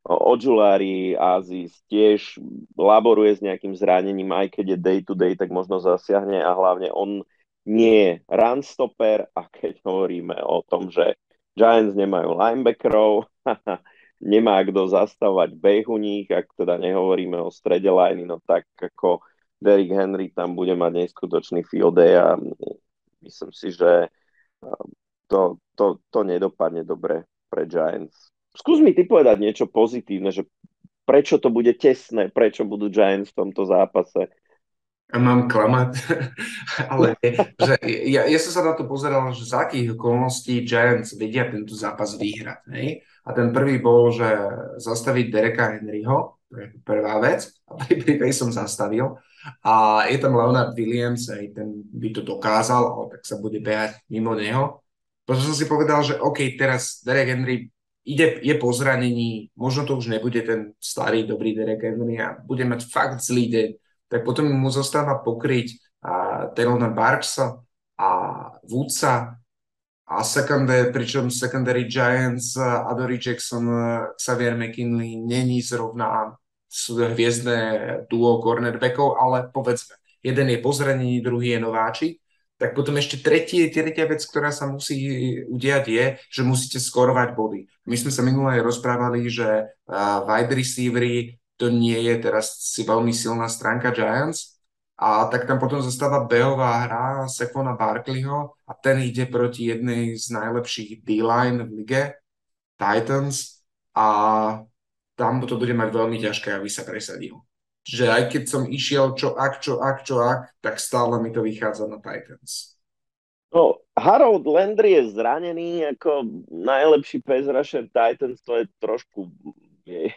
Odžulári Azis tiež laboruje s nejakým zranením, aj keď je day to day, tak možno zasiahne a hlavne on nie je run stopper a keď hovoríme o tom, že Giants nemajú linebackerov, <laughs> nemá kto zastavovať beh u nich, ak teda nehovoríme o strede liney, no tak ako Derrick Henry tam bude mať neskutočný field day a myslím si, že to, to, to nedopadne dobre pre Giants. Skús mi ty povedať niečo pozitívne, že prečo to bude tesné, prečo budú Giants v tomto zápase mám klamať, <laughs> ale že ja, ja som sa na to pozeral, že z akých okolností Giants vedia tento zápas vyhrať. Hej? A ten prvý bol, že zastaviť Dereka Henryho, prvá vec, a pri som zastavil. A je tam Leonard Williams, aj ten by to dokázal, ale tak sa bude behať mimo neho. Potom som si povedal, že OK, teraz Derek Henry ide, je po zranení, možno to už nebude ten starý, dobrý Derek Henry a bude mať fakt zlý deň tak potom mu zostáva pokryť uh, Taylor Barksa a Woodsa a secondary, pričom secondary Giants, Adory Jackson, Xavier McKinley není zrovna hviezdne duo cornerbackov, ale povedzme, jeden je pozranení, druhý je nováčik, tak potom ešte tretie, tretia vec, ktorá sa musí udiať je, že musíte skorovať body. My sme sa minulé rozprávali, že uh, wide receivery to nie je teraz si veľmi silná stránka Giants. A tak tam potom zostáva behová hra Sefona Barkleyho a ten ide proti jednej z najlepších D-line v lige, Titans, a tam to bude mať veľmi ťažké, aby sa presadil. Čiže aj keď som išiel čo ak, čo ak, čo ak, tak stále mi to vychádza na Titans. No, Harold Landry je zranený ako najlepší pass rusher Titans, to je trošku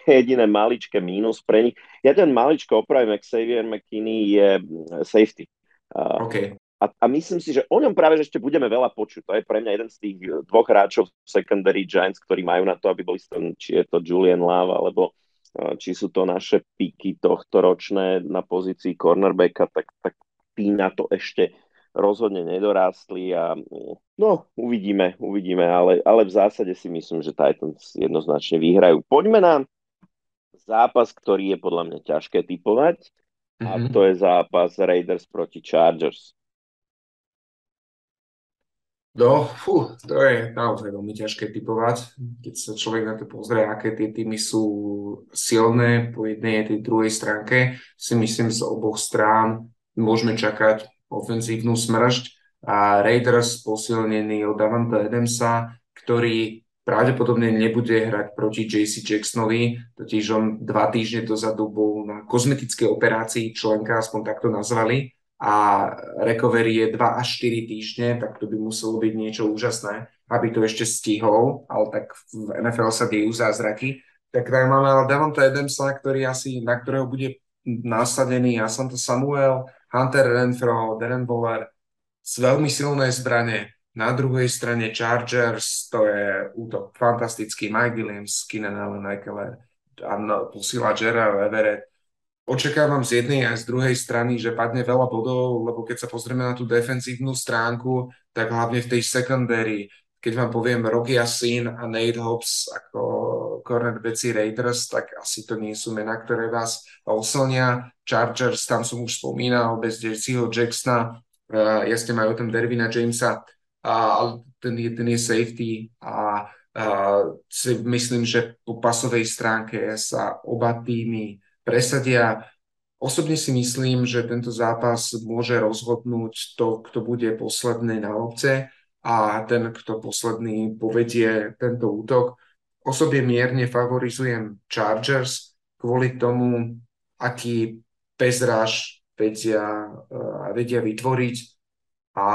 jediné maličké mínus pre nich. Ja ten maličko opravím, Xavier McKinney je safety. Okay. A, a myslím si, že o ňom práve že ešte budeme veľa počuť. To je pre mňa jeden z tých dvoch hráčov secondary Giants, ktorí majú na to, aby boli či je to Julian Love, alebo či sú to naše píky tohto ročné na pozícii cornerbacka, tak, tak tí na to ešte rozhodne nedorástli a no, uvidíme, uvidíme, ale, ale v zásade si myslím, že Titans jednoznačne vyhrajú. Poďme na zápas, ktorý je podľa mňa ťažké typovať mm-hmm. a mhm. to je zápas Raiders proti Chargers. No, fú, to je naozaj veľmi ťažké typovať, keď sa človek na to pozrie, aké tie týmy sú silné po jednej a tej druhej stránke. Si myslím, z oboch strán môžeme čakať ofenzívnu smršť a Raiders posilnený od Davanta Adamsa, ktorý pravdepodobne nebude hrať proti JC Jacksonovi, totiž on dva týždne dozadu bol na kozmetickej operácii, členka aspoň takto nazvali, a recovery je 2 až 4 týždne, tak to by muselo byť niečo úžasné, aby to ešte stihol, ale tak v NFL sa dejú zázraky. Tak tak máme ale Davanta Adamsa, ktorý asi, na ktorého bude nasadený Asante Samuel, Hunter Renfro, Darren Waller s veľmi silné zbranie. Na druhej strane Chargers, to je útok fantastický. Mike Williams, Keenan Allen, Eckler, a no, posila Gerard Everett. Očakávam z jednej aj z druhej strany, že padne veľa bodov, lebo keď sa pozrieme na tú defenzívnu stránku, tak hlavne v tej secondary, keď vám poviem Rocky Asin a Nate Hobbs ako cornerbacki Raiders, tak asi to nie sú mená, ktoré vás oslnia. Chargers, tam som už spomínal, bez Jesseho Jacksona, uh, jasne majú tam Dervina Jamesa, ale ten, je, ten je safety a uh, si myslím, že po pasovej stránke sa oba týmy presadia. Osobne si myslím, že tento zápas môže rozhodnúť to, kto bude posledný na obce a ten, kto posledný povedie tento útok osobne mierne favorizujem Chargers kvôli tomu, aký pezráž vedia, uh, vedia vytvoriť a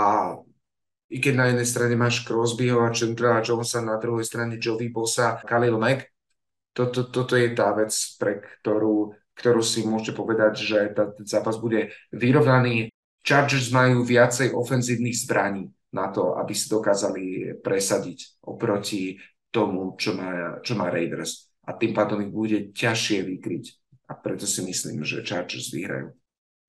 i keď na jednej strane máš Crosbyho a Chandra Jonesa, na druhej strane Joey Bosa, Khalil Mack, toto, toto je tá vec, pre ktorú, ktorú si môžete povedať, že tá, ten zápas bude vyrovnaný. Chargers majú viacej ofenzívnych zbraní na to, aby si dokázali presadiť oproti tomu, čo má, čo má Raiders. A tým pádom ich bude ťažšie vykryť. A preto si myslím, že Chargers vyhrajú.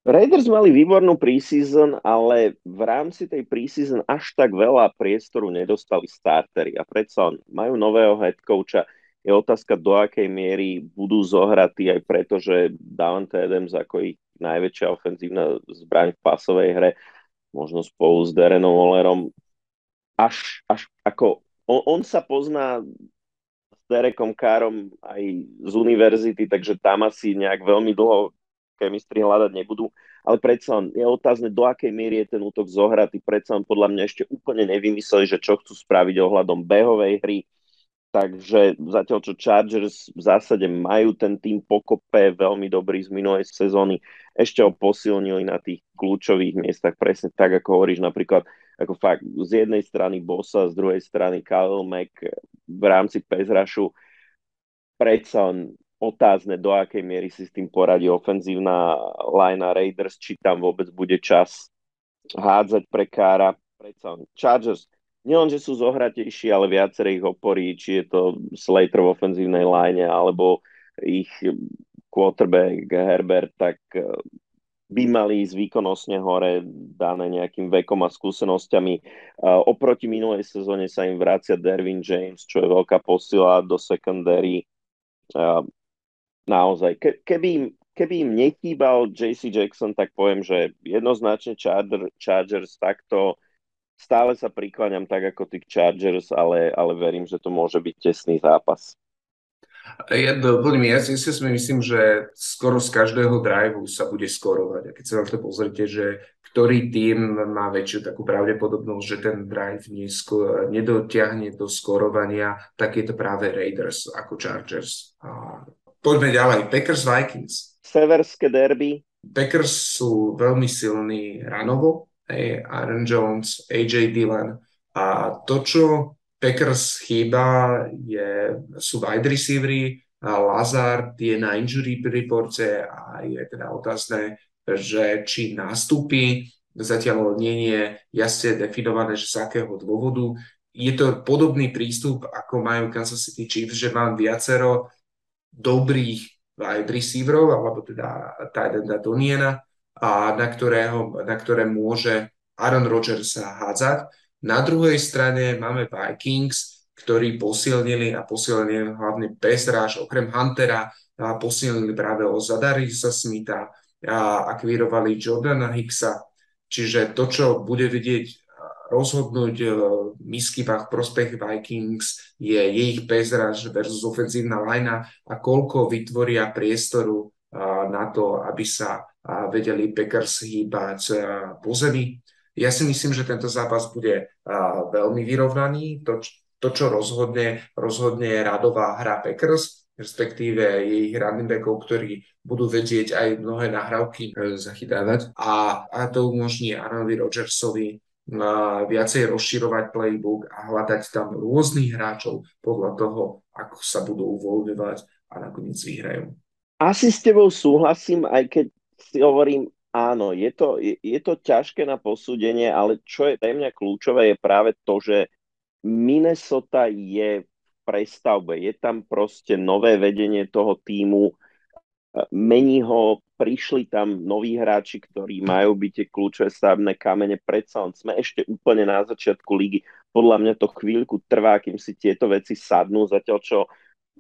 Raiders mali výbornú preseason, ale v rámci tej preseason až tak veľa priestoru nedostali startery a predsa majú nového head coacha. Je otázka, do akej miery budú zohratí aj preto, že Davante Adams ako ich najväčšia ofenzívna zbraň v pasovej hre, možno spolu s Derenom Wallerom, až, až ako on, on sa pozná s Derekom Károm aj z univerzity, takže tam asi nejak veľmi dlho chemistry hľadať nebudú, ale predsa je otázne, do akej miery je ten útok zohratý. Predsa podľa mňa ešte úplne nevymysleli, že čo chcú spraviť ohľadom behovej hry, Takže zatiaľ, čo Chargers v zásade majú ten tým pokope veľmi dobrý z minulej sezóny, ešte ho posilnili na tých kľúčových miestach, presne tak, ako hovoríš, napríklad ako fakt z jednej strany Bossa, z druhej strany Khalil Mack v rámci Pezrašu predsa otázne, do akej miery si s tým poradí ofenzívna line Raiders, či tam vôbec bude čas hádzať pre Kára. Predsa Chargers nielen, že sú zohratejší, ale viaceré ich oporí, či je to Slater v ofenzívnej line, alebo ich quarterback Herbert, tak eh, by mali ísť výkonnostne hore, dané nejakým vekom a skúsenosťami. Uh, oproti minulej sezóne sa im vracia Dervin James, čo je veľká posila do secondary. Uh, naozaj, ke, keby, im, keby im nechýbal JC Jackson, tak poviem, že jednoznačne Charger, Chargers takto stále sa prikláňam tak ako tých Chargers, ale, ale verím, že to môže byť tesný zápas. Ja, doplním, ja si, myslím, že skoro z každého driveu sa bude skorovať. A keď sa na to pozrite, že ktorý tým má väčšiu takú pravdepodobnosť, že ten drive nesko, nedotiahne do skorovania, tak je to práve Raiders ako Chargers. A poďme ďalej. Packers Vikings. Severské derby. Packers sú veľmi silní ranovo. Hey, Aaron Jones, AJ Dillon. A to, čo Packers chýba je, sú wide receivery, Lazard je na injury reporte a je teda otázne, že či nastúpi, zatiaľ nie je jasne definované, že z akého dôvodu. Je to podobný prístup, ako majú Kansas City Chiefs, že mám viacero dobrých wide receiverov, alebo teda Tidenda Doniena, a na, ktorého, na ktoré môže Aaron Rodgers hádzať na druhej strane máme Vikings, ktorí posilnili a posilnili hlavne Bezráž, okrem Huntera, a posilnili práve o Zadarisa Smitha a akvírovali Jordana Hicksa. Čiže to, čo bude vidieť rozhodnúť uh, Miskybach v prospech Vikings je, ich Bezráž versus ofenzívna lajna a koľko vytvoria priestoru na to, aby sa vedeli Packers hýbať po zemi. Ja si myslím, že tento zápas bude veľmi vyrovnaný. To, to čo rozhodne, rozhodne radová hra Packers, respektíve ich running backov, ktorí budú vedieť aj mnohé nahrávky e, zachytávať. A, a to umožní Aaronovi Rodgersovi viacej rozširovať playbook a hľadať tam rôznych hráčov podľa toho, ako sa budú uvoľňovať a nakoniec vyhrajú. Asi s tebou súhlasím, aj keď si hovorím, Áno, je to, je, je to ťažké na posúdenie, ale čo je pre mňa kľúčové je práve to, že Minnesota je v prestavbe. Je tam proste nové vedenie toho týmu, mení ho, prišli tam noví hráči, ktorí majú byť tie kľúčové stavebné kamene. Predsa sme ešte úplne na začiatku ligy. Podľa mňa to chvíľku trvá, kým si tieto veci sadnú, zatiaľ čo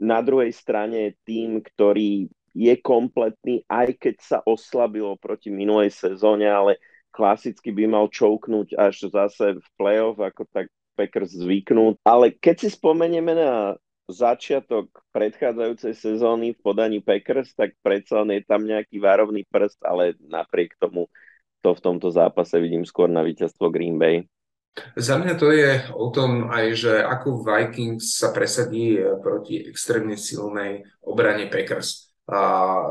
na druhej strane je tým, ktorý je kompletný, aj keď sa oslabilo proti minulej sezóne, ale klasicky by mal čouknúť až zase v play-off, ako tak Packers zvyknú. Ale keď si spomenieme na začiatok predchádzajúcej sezóny v podaní Packers, tak predsa je tam nejaký várovný prst, ale napriek tomu to v tomto zápase vidím skôr na víťazstvo Green Bay. Za mňa to je o tom aj, že ako Vikings sa presadí proti extrémne silnej obrane Packers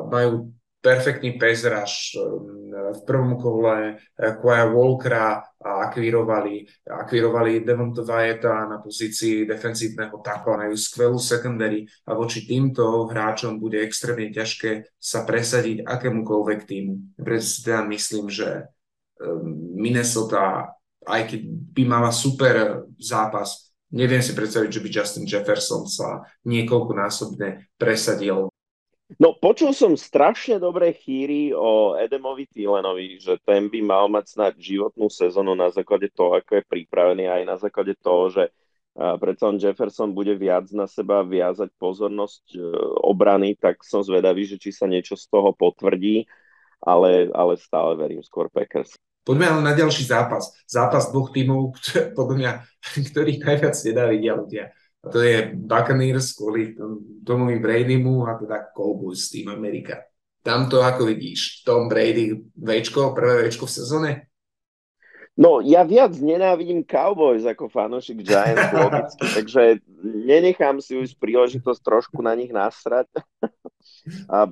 majú perfektný pezraž v prvom kole Quaya Walkera a akvírovali, akvírovali Devonta Vajeta na pozícii defensívneho takla, majú skvelú secondary a voči týmto hráčom bude extrémne ťažké sa presadiť akémukoľvek týmu. Preto si teda myslím, že um, Minnesota, aj keď by mala super zápas, neviem si predstaviť, že by Justin Jefferson sa niekoľkonásobne presadil No, počul som strašne dobré chýry o Edemovi Thielenovi, že ten by mal mať snad životnú sezónu na základe toho, ako je pripravený, aj na základe toho, že predsa on Jefferson bude viac na seba viazať pozornosť e, obrany, tak som zvedavý, že či sa niečo z toho potvrdí, ale, ale stále verím skôr Packers. Poďme ale na ďalší zápas. Zápas dvoch tímov, <laughs> podľa mňa, ktorých najviac nedávidia ľudia. A to je Buccaneers kvôli Tomovi Bradymu a teda Cowboys Team Amerika. Tam to ako vidíš? Tom Brady Včko, prvé Včko v sezóne? No, ja viac nenávidím Cowboys ako fanošik Giants logicky, <laughs> takže nenechám si už príležitosť trošku na nich nasrať. <laughs> A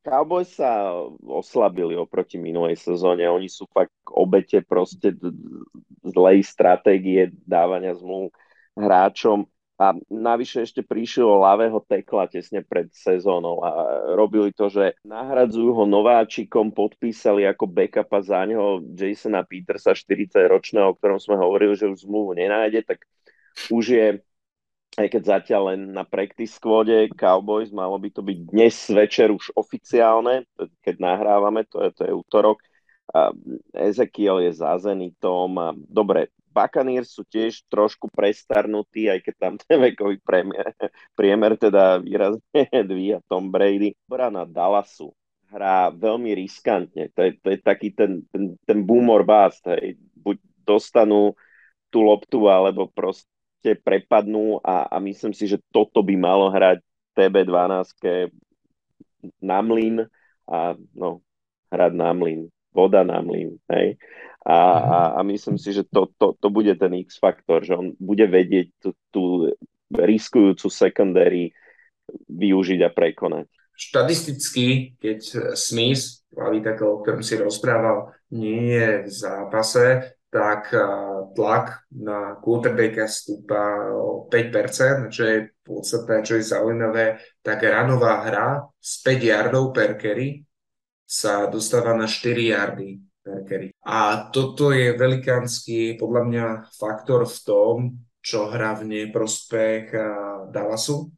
Cowboys sa oslabili oproti minulej sezóne. Oni sú fakt obete proste zlej stratégie dávania zmluv hráčom a navyše ešte prišiel ľavého tekla tesne pred sezónou a robili to, že nahradzujú ho nováčikom, podpísali ako backupa za neho Jasona Petersa, 40-ročného, o ktorom sme hovorili, že už zmluvu nenájde, tak už je aj keď zatiaľ len na practice squade Cowboys, malo by to byť dnes večer už oficiálne, keď nahrávame, to je, to je útorok. Ezekiel je za Zenitom dobre, Buccaneers sú tiež trošku prestarnutí, aj keď tam ten vekový priemer, <laughs> priemer teda výrazne <laughs> dvíja Tom Brady. Brana Dallasu hrá veľmi riskantne. To je, to je taký ten, ten, ten boom or bust. Hej. Buď dostanú tú loptu, alebo proste prepadnú a, a myslím si, že toto by malo hrať TB12 na mlyn a no, hrať na mlyn, voda na mlyn, hej. A, a, a myslím si, že to, to, to bude ten X-faktor, že on bude vedieť tú, tú riskujúcu secondary využiť a prekonať. Štatisticky, keď Smith, hlavy takého, o ktorom si rozprával, nie je v zápase, tak tlak na quarterbacka stúpa o 5%, čo je podstatné, čo je zaujímavé, tak ranová hra z 5 yardov per carry sa dostáva na 4 yardy per carry. A toto je velikánsky podľa mňa faktor v tom, čo hrá v neprospech Dallasu.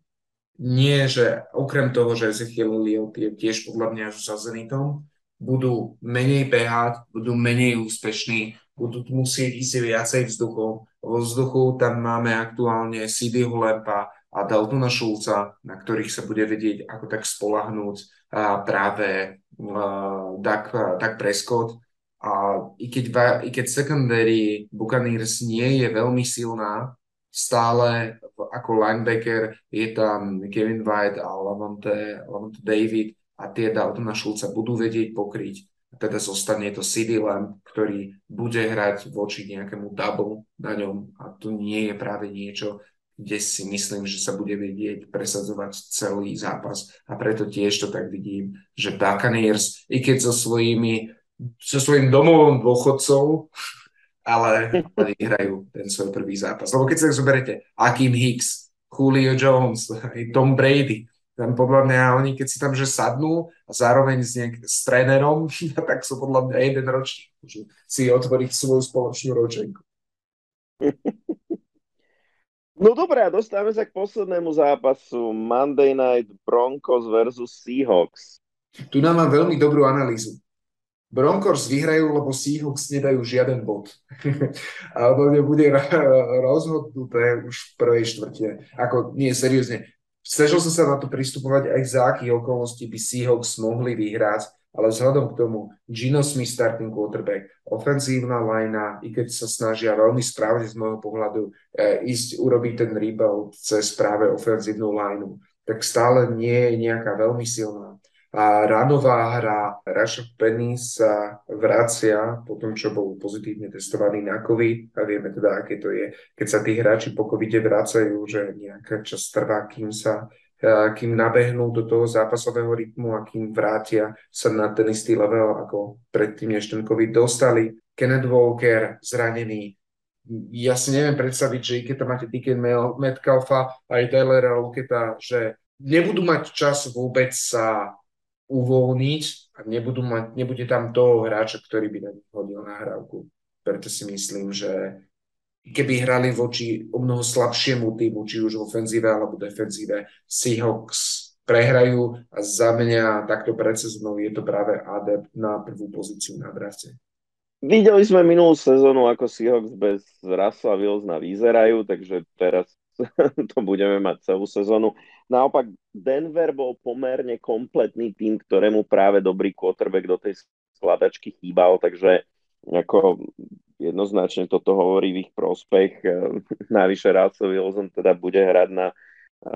Nie, že okrem toho, že Ezekiel Elliott je tiež podľa mňa za Zenitom, budú menej behať, budú menej úspešní, budú musieť ísť viacej vzduchom. Vo vzduchu tam máme aktuálne CD Lempa a Daltona Šulca, na ktorých sa bude vedieť ako tak spolahnúť práve Doug, Doug Prescott. A i keď, i keď secondary Buccaneers nie je veľmi silná, stále ako linebacker je tam Kevin White a Lavonte, Lavonte David, a tie Daltona Šulca budú vedieť pokryť. A teda zostane to CD Lamb, ktorý bude hrať voči nejakému double na ňom a to nie je práve niečo, kde si myslím, že sa bude vedieť presadzovať celý zápas a preto tiež to tak vidím, že Buccaneers, i keď so svojimi so svojím domovom dôchodcov, <laughs> ale vyhrajú ten svoj prvý zápas. Lebo keď sa zoberete, Akim Hicks, Julio Jones, Tom Brady, tam podľa mňa oni, keď si tam že sadnú a zároveň s, nejak, s trénerom, <laughs> tak sú podľa mňa jeden ročník. Môžu si otvoriť svoju spoločnú ročenku. <laughs> No dobré, dostávame sa k poslednému zápasu. Monday Night Broncos versus Seahawks. Tu nám mám veľmi dobrú analýzu. Broncos vyhrajú, lebo Seahawks nedajú žiaden bod. <laughs> a to bude rozhodnuté už v prvej štvrte. Ako, nie, seriózne. Snažil som sa na to pristupovať aj za akých okolností by Seahawks mohli vyhrať, ale vzhľadom k tomu Gino Smith starting quarterback, ofenzívna linea, i keď sa snažia veľmi správne z môjho pohľadu e, ísť urobiť ten rebuild cez práve ofenzívnu lineu, tak stále nie je nejaká veľmi silná. A ránová hra Rashad Penny sa vracia po tom, čo bol pozitívne testovaný na COVID a vieme teda, aké to je, keď sa tí hráči po covide vracajú, že nejaká čas trvá, kým sa kým nabehnú do toho zápasového rytmu a kým vrátia sa na ten istý level, ako predtým, než ten COVID dostali. Kenneth Walker zranený, ja si neviem predstaviť, že keď tam máte DK Metcalfa aj Taylora Loketa, že nebudú mať čas vôbec sa uvoľniť a nebudú mať, nebude tam toho hráča, ktorý by na nich hodil nahrávku. Preto si myslím, že keby hrali voči o mnoho slabšiemu týmu, či už v ofenzíve alebo defenzíve, Seahawks prehrajú a za mňa takto pred sezónou je to práve adept na prvú pozíciu na drafte. Videli sme minulú sezónu, ako Seahawks bez Russella Wilsona vyzerajú, takže teraz <laughs> to budeme mať celú sezónu. Naopak Denver bol pomerne kompletný tým, ktorému práve dobrý quarterback do tej skladačky chýbal, takže ako jednoznačne toto hovorí v ich prospech. Navyše Russell Wilson teda bude hrať na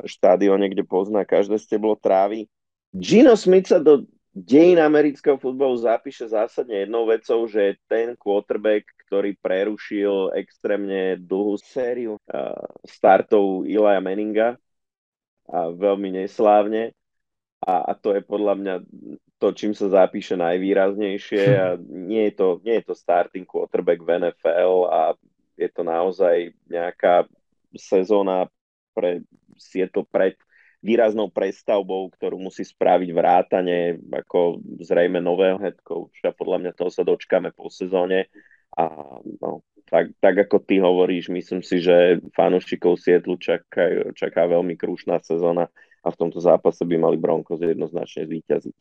štádione, kde pozná každé steblo trávy. Gino Smith sa do dejín amerického futbalu zapíše zásadne jednou vecou, že ten quarterback, ktorý prerušil extrémne dlhú sériu startov Ilaja Meninga a veľmi neslávne. A, a to je podľa mňa to, čím sa zapíše najvýraznejšie. A <laughs> nie, je to, nie je to starting quarterback v NFL a je to naozaj nejaká sezóna pre Seattle pred výraznou prestavbou, ktorú musí spraviť vrátane ako zrejme nového head coacha. Podľa mňa toho sa dočkáme po sezóne. A no, tak, tak ako ty hovoríš, myslím si, že fanúšikov Sietlu čaká, čaká veľmi krúšná sezóna a v tomto zápase by mali Broncos jednoznačne zvíťaziť.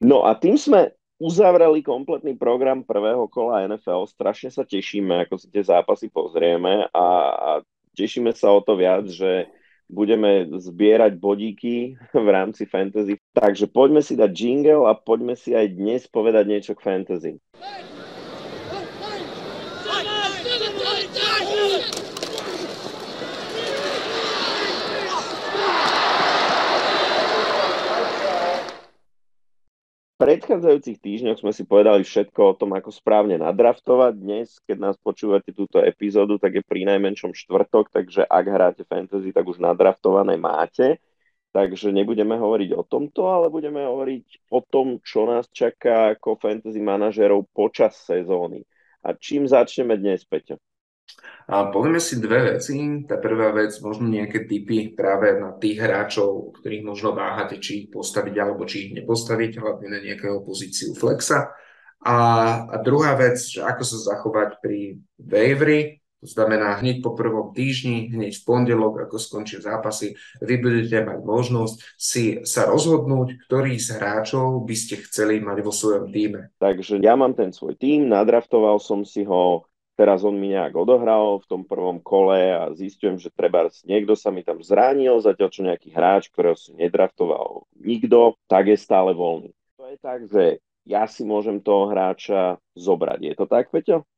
No a tým sme uzavreli kompletný program prvého kola NFL. Strašne sa tešíme, ako si tie zápasy pozrieme a, a tešíme sa o to viac, že budeme zbierať bodíky v rámci fantasy. Takže poďme si dať jingle a poďme si aj dnes povedať niečo k fantasy. Predchádzajúcich týždňoch sme si povedali všetko o tom, ako správne nadraftovať. Dnes, keď nás počúvate túto epizódu, tak je pri najmenšom štvrtok, takže ak hráte fantasy, tak už nadraftované máte. Takže nebudeme hovoriť o tomto, ale budeme hovoriť o tom, čo nás čaká ako fantasy manažerov počas sezóny. A čím začneme dnes, Peťo? A povieme si dve veci. Tá prvá vec, možno nejaké typy práve na tých hráčov, ktorých možno váhate, či ich postaviť alebo či ich nepostaviť, hlavne na nejakého pozíciu flexa. A, a druhá vec, že ako sa zachovať pri wavery, to znamená, hneď po prvom týždni, hneď v pondelok, ako skončia zápasy, vy budete mať možnosť si sa rozhodnúť, ktorý z hráčov by ste chceli mať vo svojom týme. Takže ja mám ten svoj tým, nadraftoval som si ho, teraz on mi nejak odohral v tom prvom kole a zistujem, že treba niekto sa mi tam zranil, zatiaľ čo nejaký hráč, ktorého si nedraftoval nikto, tak je stále voľný. To je tak, že ja si môžem toho hráča zobrať. Je to tak, Peťo?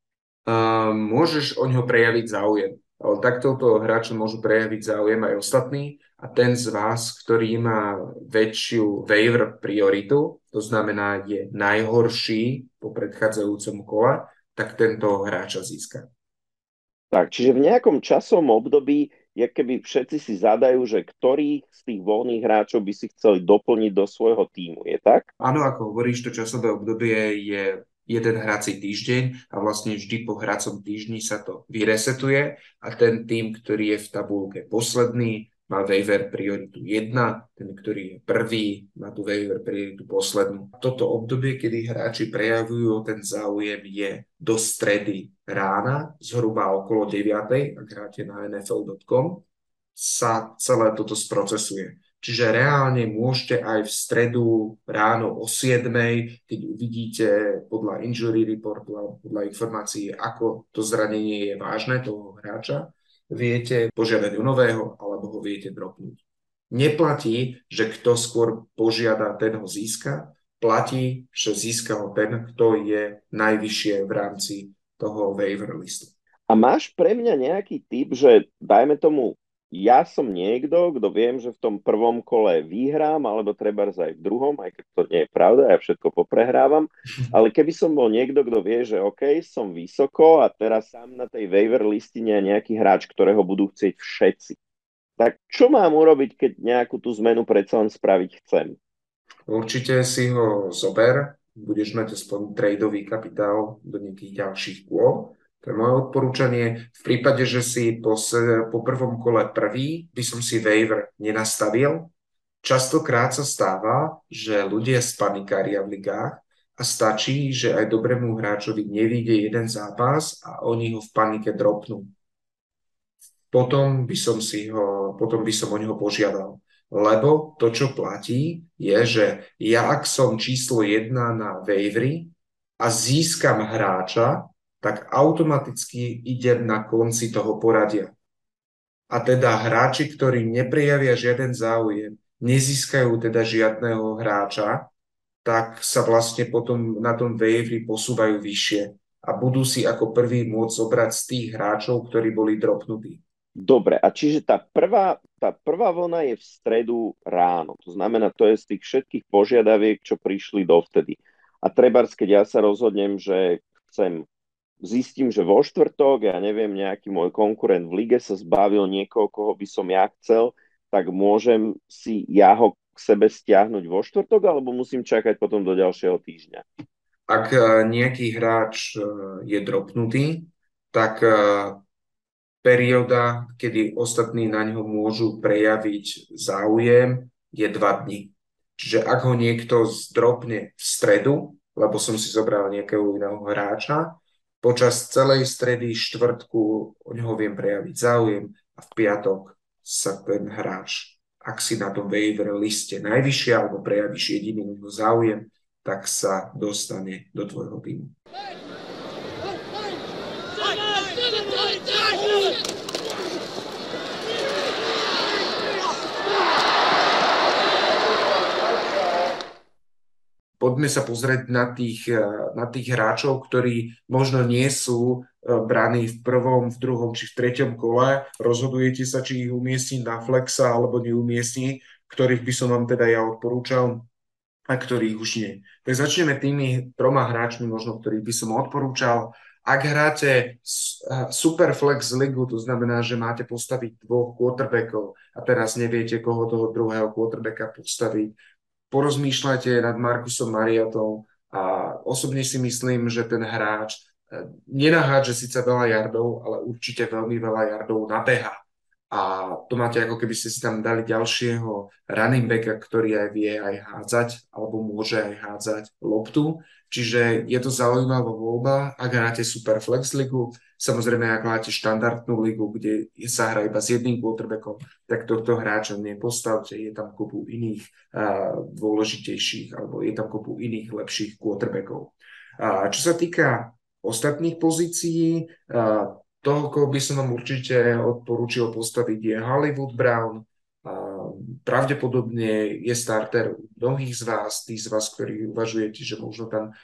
uh, môžeš o ňo prejaviť záujem. Ale takto toho hráča môžu prejaviť záujem aj ostatní a ten z vás, ktorý má väčšiu waiver prioritu, to znamená je najhorší po predchádzajúcom kole, tak tento hráča získa. Tak, čiže v nejakom časom období, jak keby všetci si zadajú, že ktorý z tých voľných hráčov by si chceli doplniť do svojho týmu, je tak? Áno, ako hovoríš, to časové obdobie je jeden hrací týždeň a vlastne vždy po hracom týždni sa to vyresetuje a ten tým, ktorý je v tabulke posledný, má waiver prioritu 1, ten, ktorý je prvý, má tu waiver prioritu poslednú. Toto obdobie, kedy hráči prejavujú ten záujem, je do stredy rána, zhruba okolo 9, ak hráte na nfl.com, sa celé toto sprocesuje. Čiže reálne môžete aj v stredu ráno o 7, keď uvidíte podľa injury reportu alebo podľa informácií, ako to zranenie je vážne toho hráča, viete požiadať o nového alebo ho viete dropnúť. Neplatí, že kto skôr požiada, ten ho získa. Platí, že získa ho ten, kto je najvyššie v rámci toho waiver listu. A máš pre mňa nejaký typ, že dajme tomu ja som niekto, kto viem, že v tom prvom kole vyhrám, alebo treba aj v druhom, aj keď to nie je pravda, ja všetko poprehrávam, <laughs> ale keby som bol niekto, kto vie, že OK, som vysoko a teraz sám na tej waiver listine je nejaký hráč, ktorého budú chcieť všetci. Tak čo mám urobiť, keď nejakú tú zmenu predsa len spraviť chcem? Určite si ho zober, budeš mať aspoň tradeový kapitál do nejakých ďalších kôl to je moje odporúčanie. V prípade, že si po, po prvom kole prvý by som si waiver nenastavil. Častokrát sa stáva, že ľudia spanikária v ligách a stačí, že aj dobrému hráčovi nevíde jeden zápas a oni ho v panike dropnú. Potom by som, si ho, potom by som o neho požiadal. Lebo to, čo platí, je, že ja ak som číslo jedna na wavery a získam hráča, tak automaticky idem na konci toho poradia. A teda hráči, ktorí neprejavia žiaden záujem, nezískajú teda žiadného hráča, tak sa vlastne potom na tom wavery posúvajú vyššie a budú si ako prvý môcť zobrať z tých hráčov, ktorí boli dropnutí. Dobre, a čiže tá prvá, tá prvá vlna je v stredu ráno. To znamená, to je z tých všetkých požiadaviek, čo prišli dovtedy. A trebárs, keď ja sa rozhodnem, že chcem zistím, že vo štvrtok, ja neviem, nejaký môj konkurent v lige sa zbavil niekoho, koho by som ja chcel, tak môžem si ja ho k sebe stiahnuť vo štvrtok, alebo musím čakať potom do ďalšieho týždňa? Ak e, nejaký hráč e, je dropnutý, tak e, perióda, kedy ostatní na ňo môžu prejaviť záujem, je dva dni. Čiže ak ho niekto zdropne v stredu, lebo som si zobral nejakého iného hráča, Počas celej stredy štvrtku o neho viem prejaviť záujem a v piatok sa ten hráč, ak si na tom waiver liste najvyššie alebo prejavíš jediný záujem, tak sa dostane do tvojho týmu. Poďme sa pozrieť na tých, eh, na tých hráčov, ktorí možno nie sú eh, braní v prvom, v druhom či v treťom kole. Rozhodujete sa, či ich umiestniť na flexa alebo neumiestniť, ktorých by som vám teda ja odporúčal a ktorých už nie. Tak začneme tými troma hráčmi, možno ktorých by som odporúčal. Ak hráte Superflex ligu, to znamená, že máte postaviť dvoch quarterbackov a teraz neviete, koho toho druhého quarterbacka postaviť, porozmýšľajte nad Markusom Mariatou a osobne si myslím, že ten hráč e, nenahádže síce veľa jardov, ale určite veľmi veľa jardov nabeha a to máte ako keby ste si tam dali ďalšieho running backa, ktorý aj vie aj hádzať, alebo môže aj hádzať loptu. Čiže je to zaujímavá voľba, ak hráte Superflex ligu, samozrejme ak máte štandardnú ligu, kde sa hrá iba s jedným quarterbackom, tak tohto hráča nepostavte, je tam kopu iných uh, dôležitejších, alebo je tam kopu iných lepších quarterbackov. Uh, čo sa týka ostatných pozícií, uh, toho, koho by som vám určite odporúčil postaviť, je Hollywood Brown. Pravdepodobne je starter mnohých z vás, tí z vás, ktorí uvažujete, že možno tam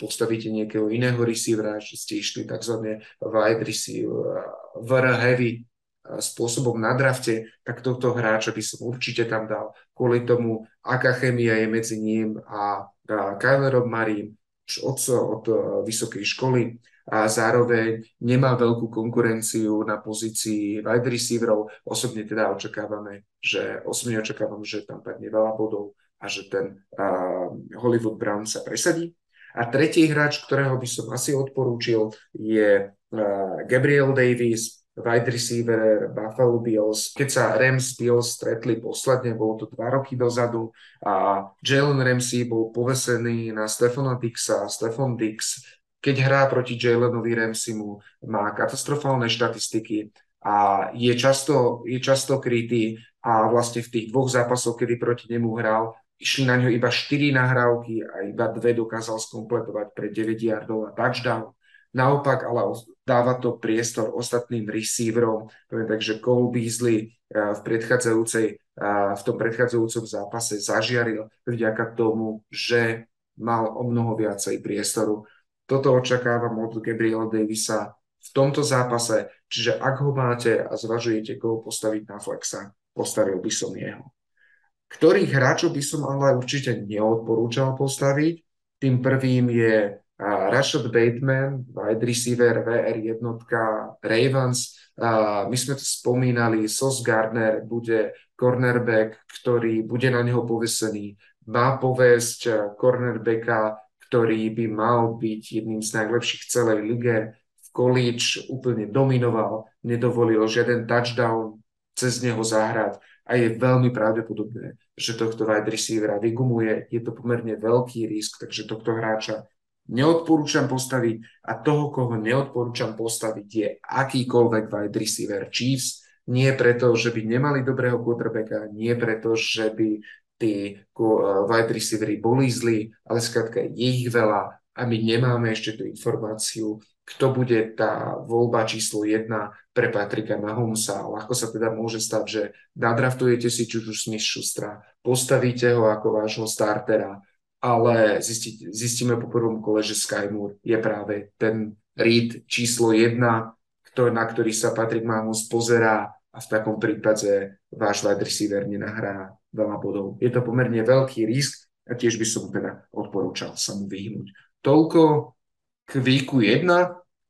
postavíte nejakého iného receivera, že ste išli tzv. wide receiver, heavy spôsobom na drafte, tak tohto hráča by som určite tam dal kvôli tomu, aká chemia je medzi ním a Kylerom Marim od, od vysokej školy a zároveň nemá veľkú konkurenciu na pozícii wide receiverov. Osobne teda očakávame, že osobne očakávam, že tam padne veľa bodov a že ten uh, Hollywood Brown sa presadí. A tretí hráč, ktorého by som asi odporúčil, je uh, Gabriel Davis, wide receiver Buffalo Bills. Keď sa Rams Bills stretli posledne, bolo to dva roky dozadu a Jalen Ramsey bol povesený na Stefana Dixa. Stefan Dix keď hrá proti Jalenovi Ramsimu, má katastrofálne štatistiky a je často, je často krytý a vlastne v tých dvoch zápasoch, kedy proti nemu hral, išli na ňo iba 4 nahrávky a iba dve dokázal skompletovať pre 9 yardov a touchdown. Naopak, ale dáva to priestor ostatným receiverom, takže Cole Beasley eh, v predchádzajúcej, eh, v tom predchádzajúcom zápase zažiaril vďaka tomu, že mal o mnoho viacej priestoru toto očakávam od Gabriela Davisa v tomto zápase, čiže ak ho máte a zvažujete, koho postaviť na flexa, postavil by som jeho. Ktorých hráčov by som ale určite neodporúčal postaviť? Tým prvým je Rashad Bateman, wide receiver VR1 Ravens. My sme to spomínali, Sos Gardner bude cornerback, ktorý bude na neho povesený. Má povesť cornerbacka ktorý by mal byť jedným z najlepších celej lige. V college úplne dominoval, nedovolil žiaden touchdown cez neho zahrať a je veľmi pravdepodobné, že tohto wide receivera vygumuje. Je to pomerne veľký risk, takže tohto hráča neodporúčam postaviť a toho, koho neodporúčam postaviť, je akýkoľvek wide receiver Chiefs. Nie preto, že by nemali dobrého quarterbacka, nie preto, že by tí wide receivery boli zlí, ale skrátka je ich veľa a my nemáme ešte tú informáciu, kto bude tá voľba číslo jedna pre Patrika Mahomesa. Ľahko sa teda môže stať, že nadraftujete si Čuču Smith Šustra, postavíte ho ako vášho startera, ale zistí, zistíme po prvom kole, že Sky Moore je práve ten read číslo jedna, na ktorý sa Patrick Mahomes pozerá a v takom prípade váš wide receiver nenahrá veľa bodov. Je to pomerne veľký risk a tiež by som teda odporúčal sa mu vyhnúť. Toľko k výku 1.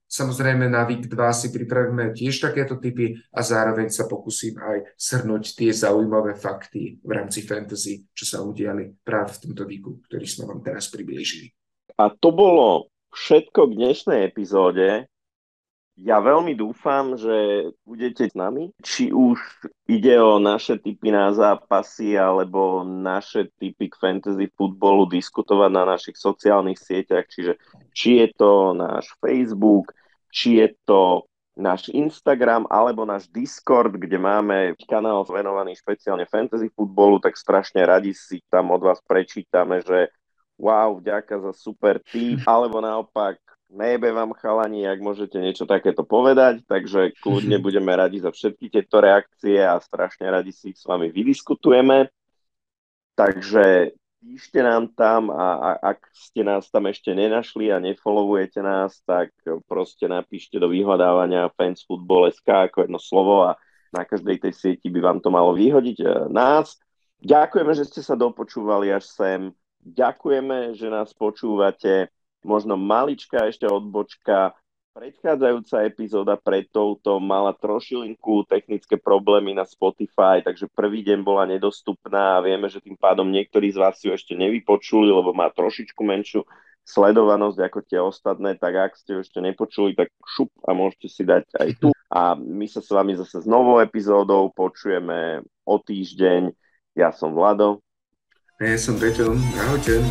Samozrejme na vík 2 si pripravíme tiež takéto typy a zároveň sa pokúsim aj shrnúť tie zaujímavé fakty v rámci fantasy, čo sa udiali práve v tomto víku, ktorý sme vám teraz priblížili. A to bolo všetko k dnešnej epizóde. Ja veľmi dúfam, že budete s nami, či už ide o naše typy na zápasy alebo naše typy k fantasy futbolu diskutovať na našich sociálnych sieťach, čiže či je to náš Facebook, či je to náš Instagram alebo náš Discord, kde máme kanál venovaný špeciálne fantasy futbolu, tak strašne radi si tam od vás prečítame, že wow, vďaka za super tip, alebo naopak nejebe vám chalani, ak môžete niečo takéto povedať, takže kľudne <laughs> budeme radi za všetky tieto reakcie a strašne radi si ich s vami vydiskutujeme. Takže píšte nám tam a, a ak ste nás tam ešte nenašli a nefollowujete nás, tak proste napíšte do vyhľadávania fansfootball.sk ako jedno slovo a na každej tej sieti by vám to malo vyhodiť e, nás. Ďakujeme, že ste sa dopočúvali až sem ďakujeme, že nás počúvate. Možno malička ešte odbočka. Predchádzajúca epizóda pred touto mala trošilinku technické problémy na Spotify, takže prvý deň bola nedostupná a vieme, že tým pádom niektorí z vás ju ešte nevypočuli, lebo má trošičku menšiu sledovanosť ako tie ostatné, tak ak ste ju ešte nepočuli, tak šup a môžete si dať aj tu. A my sa s vami zase s novou epizódou počujeme o týždeň. Ja som Vlado. Ja som Peťo. Ahojte.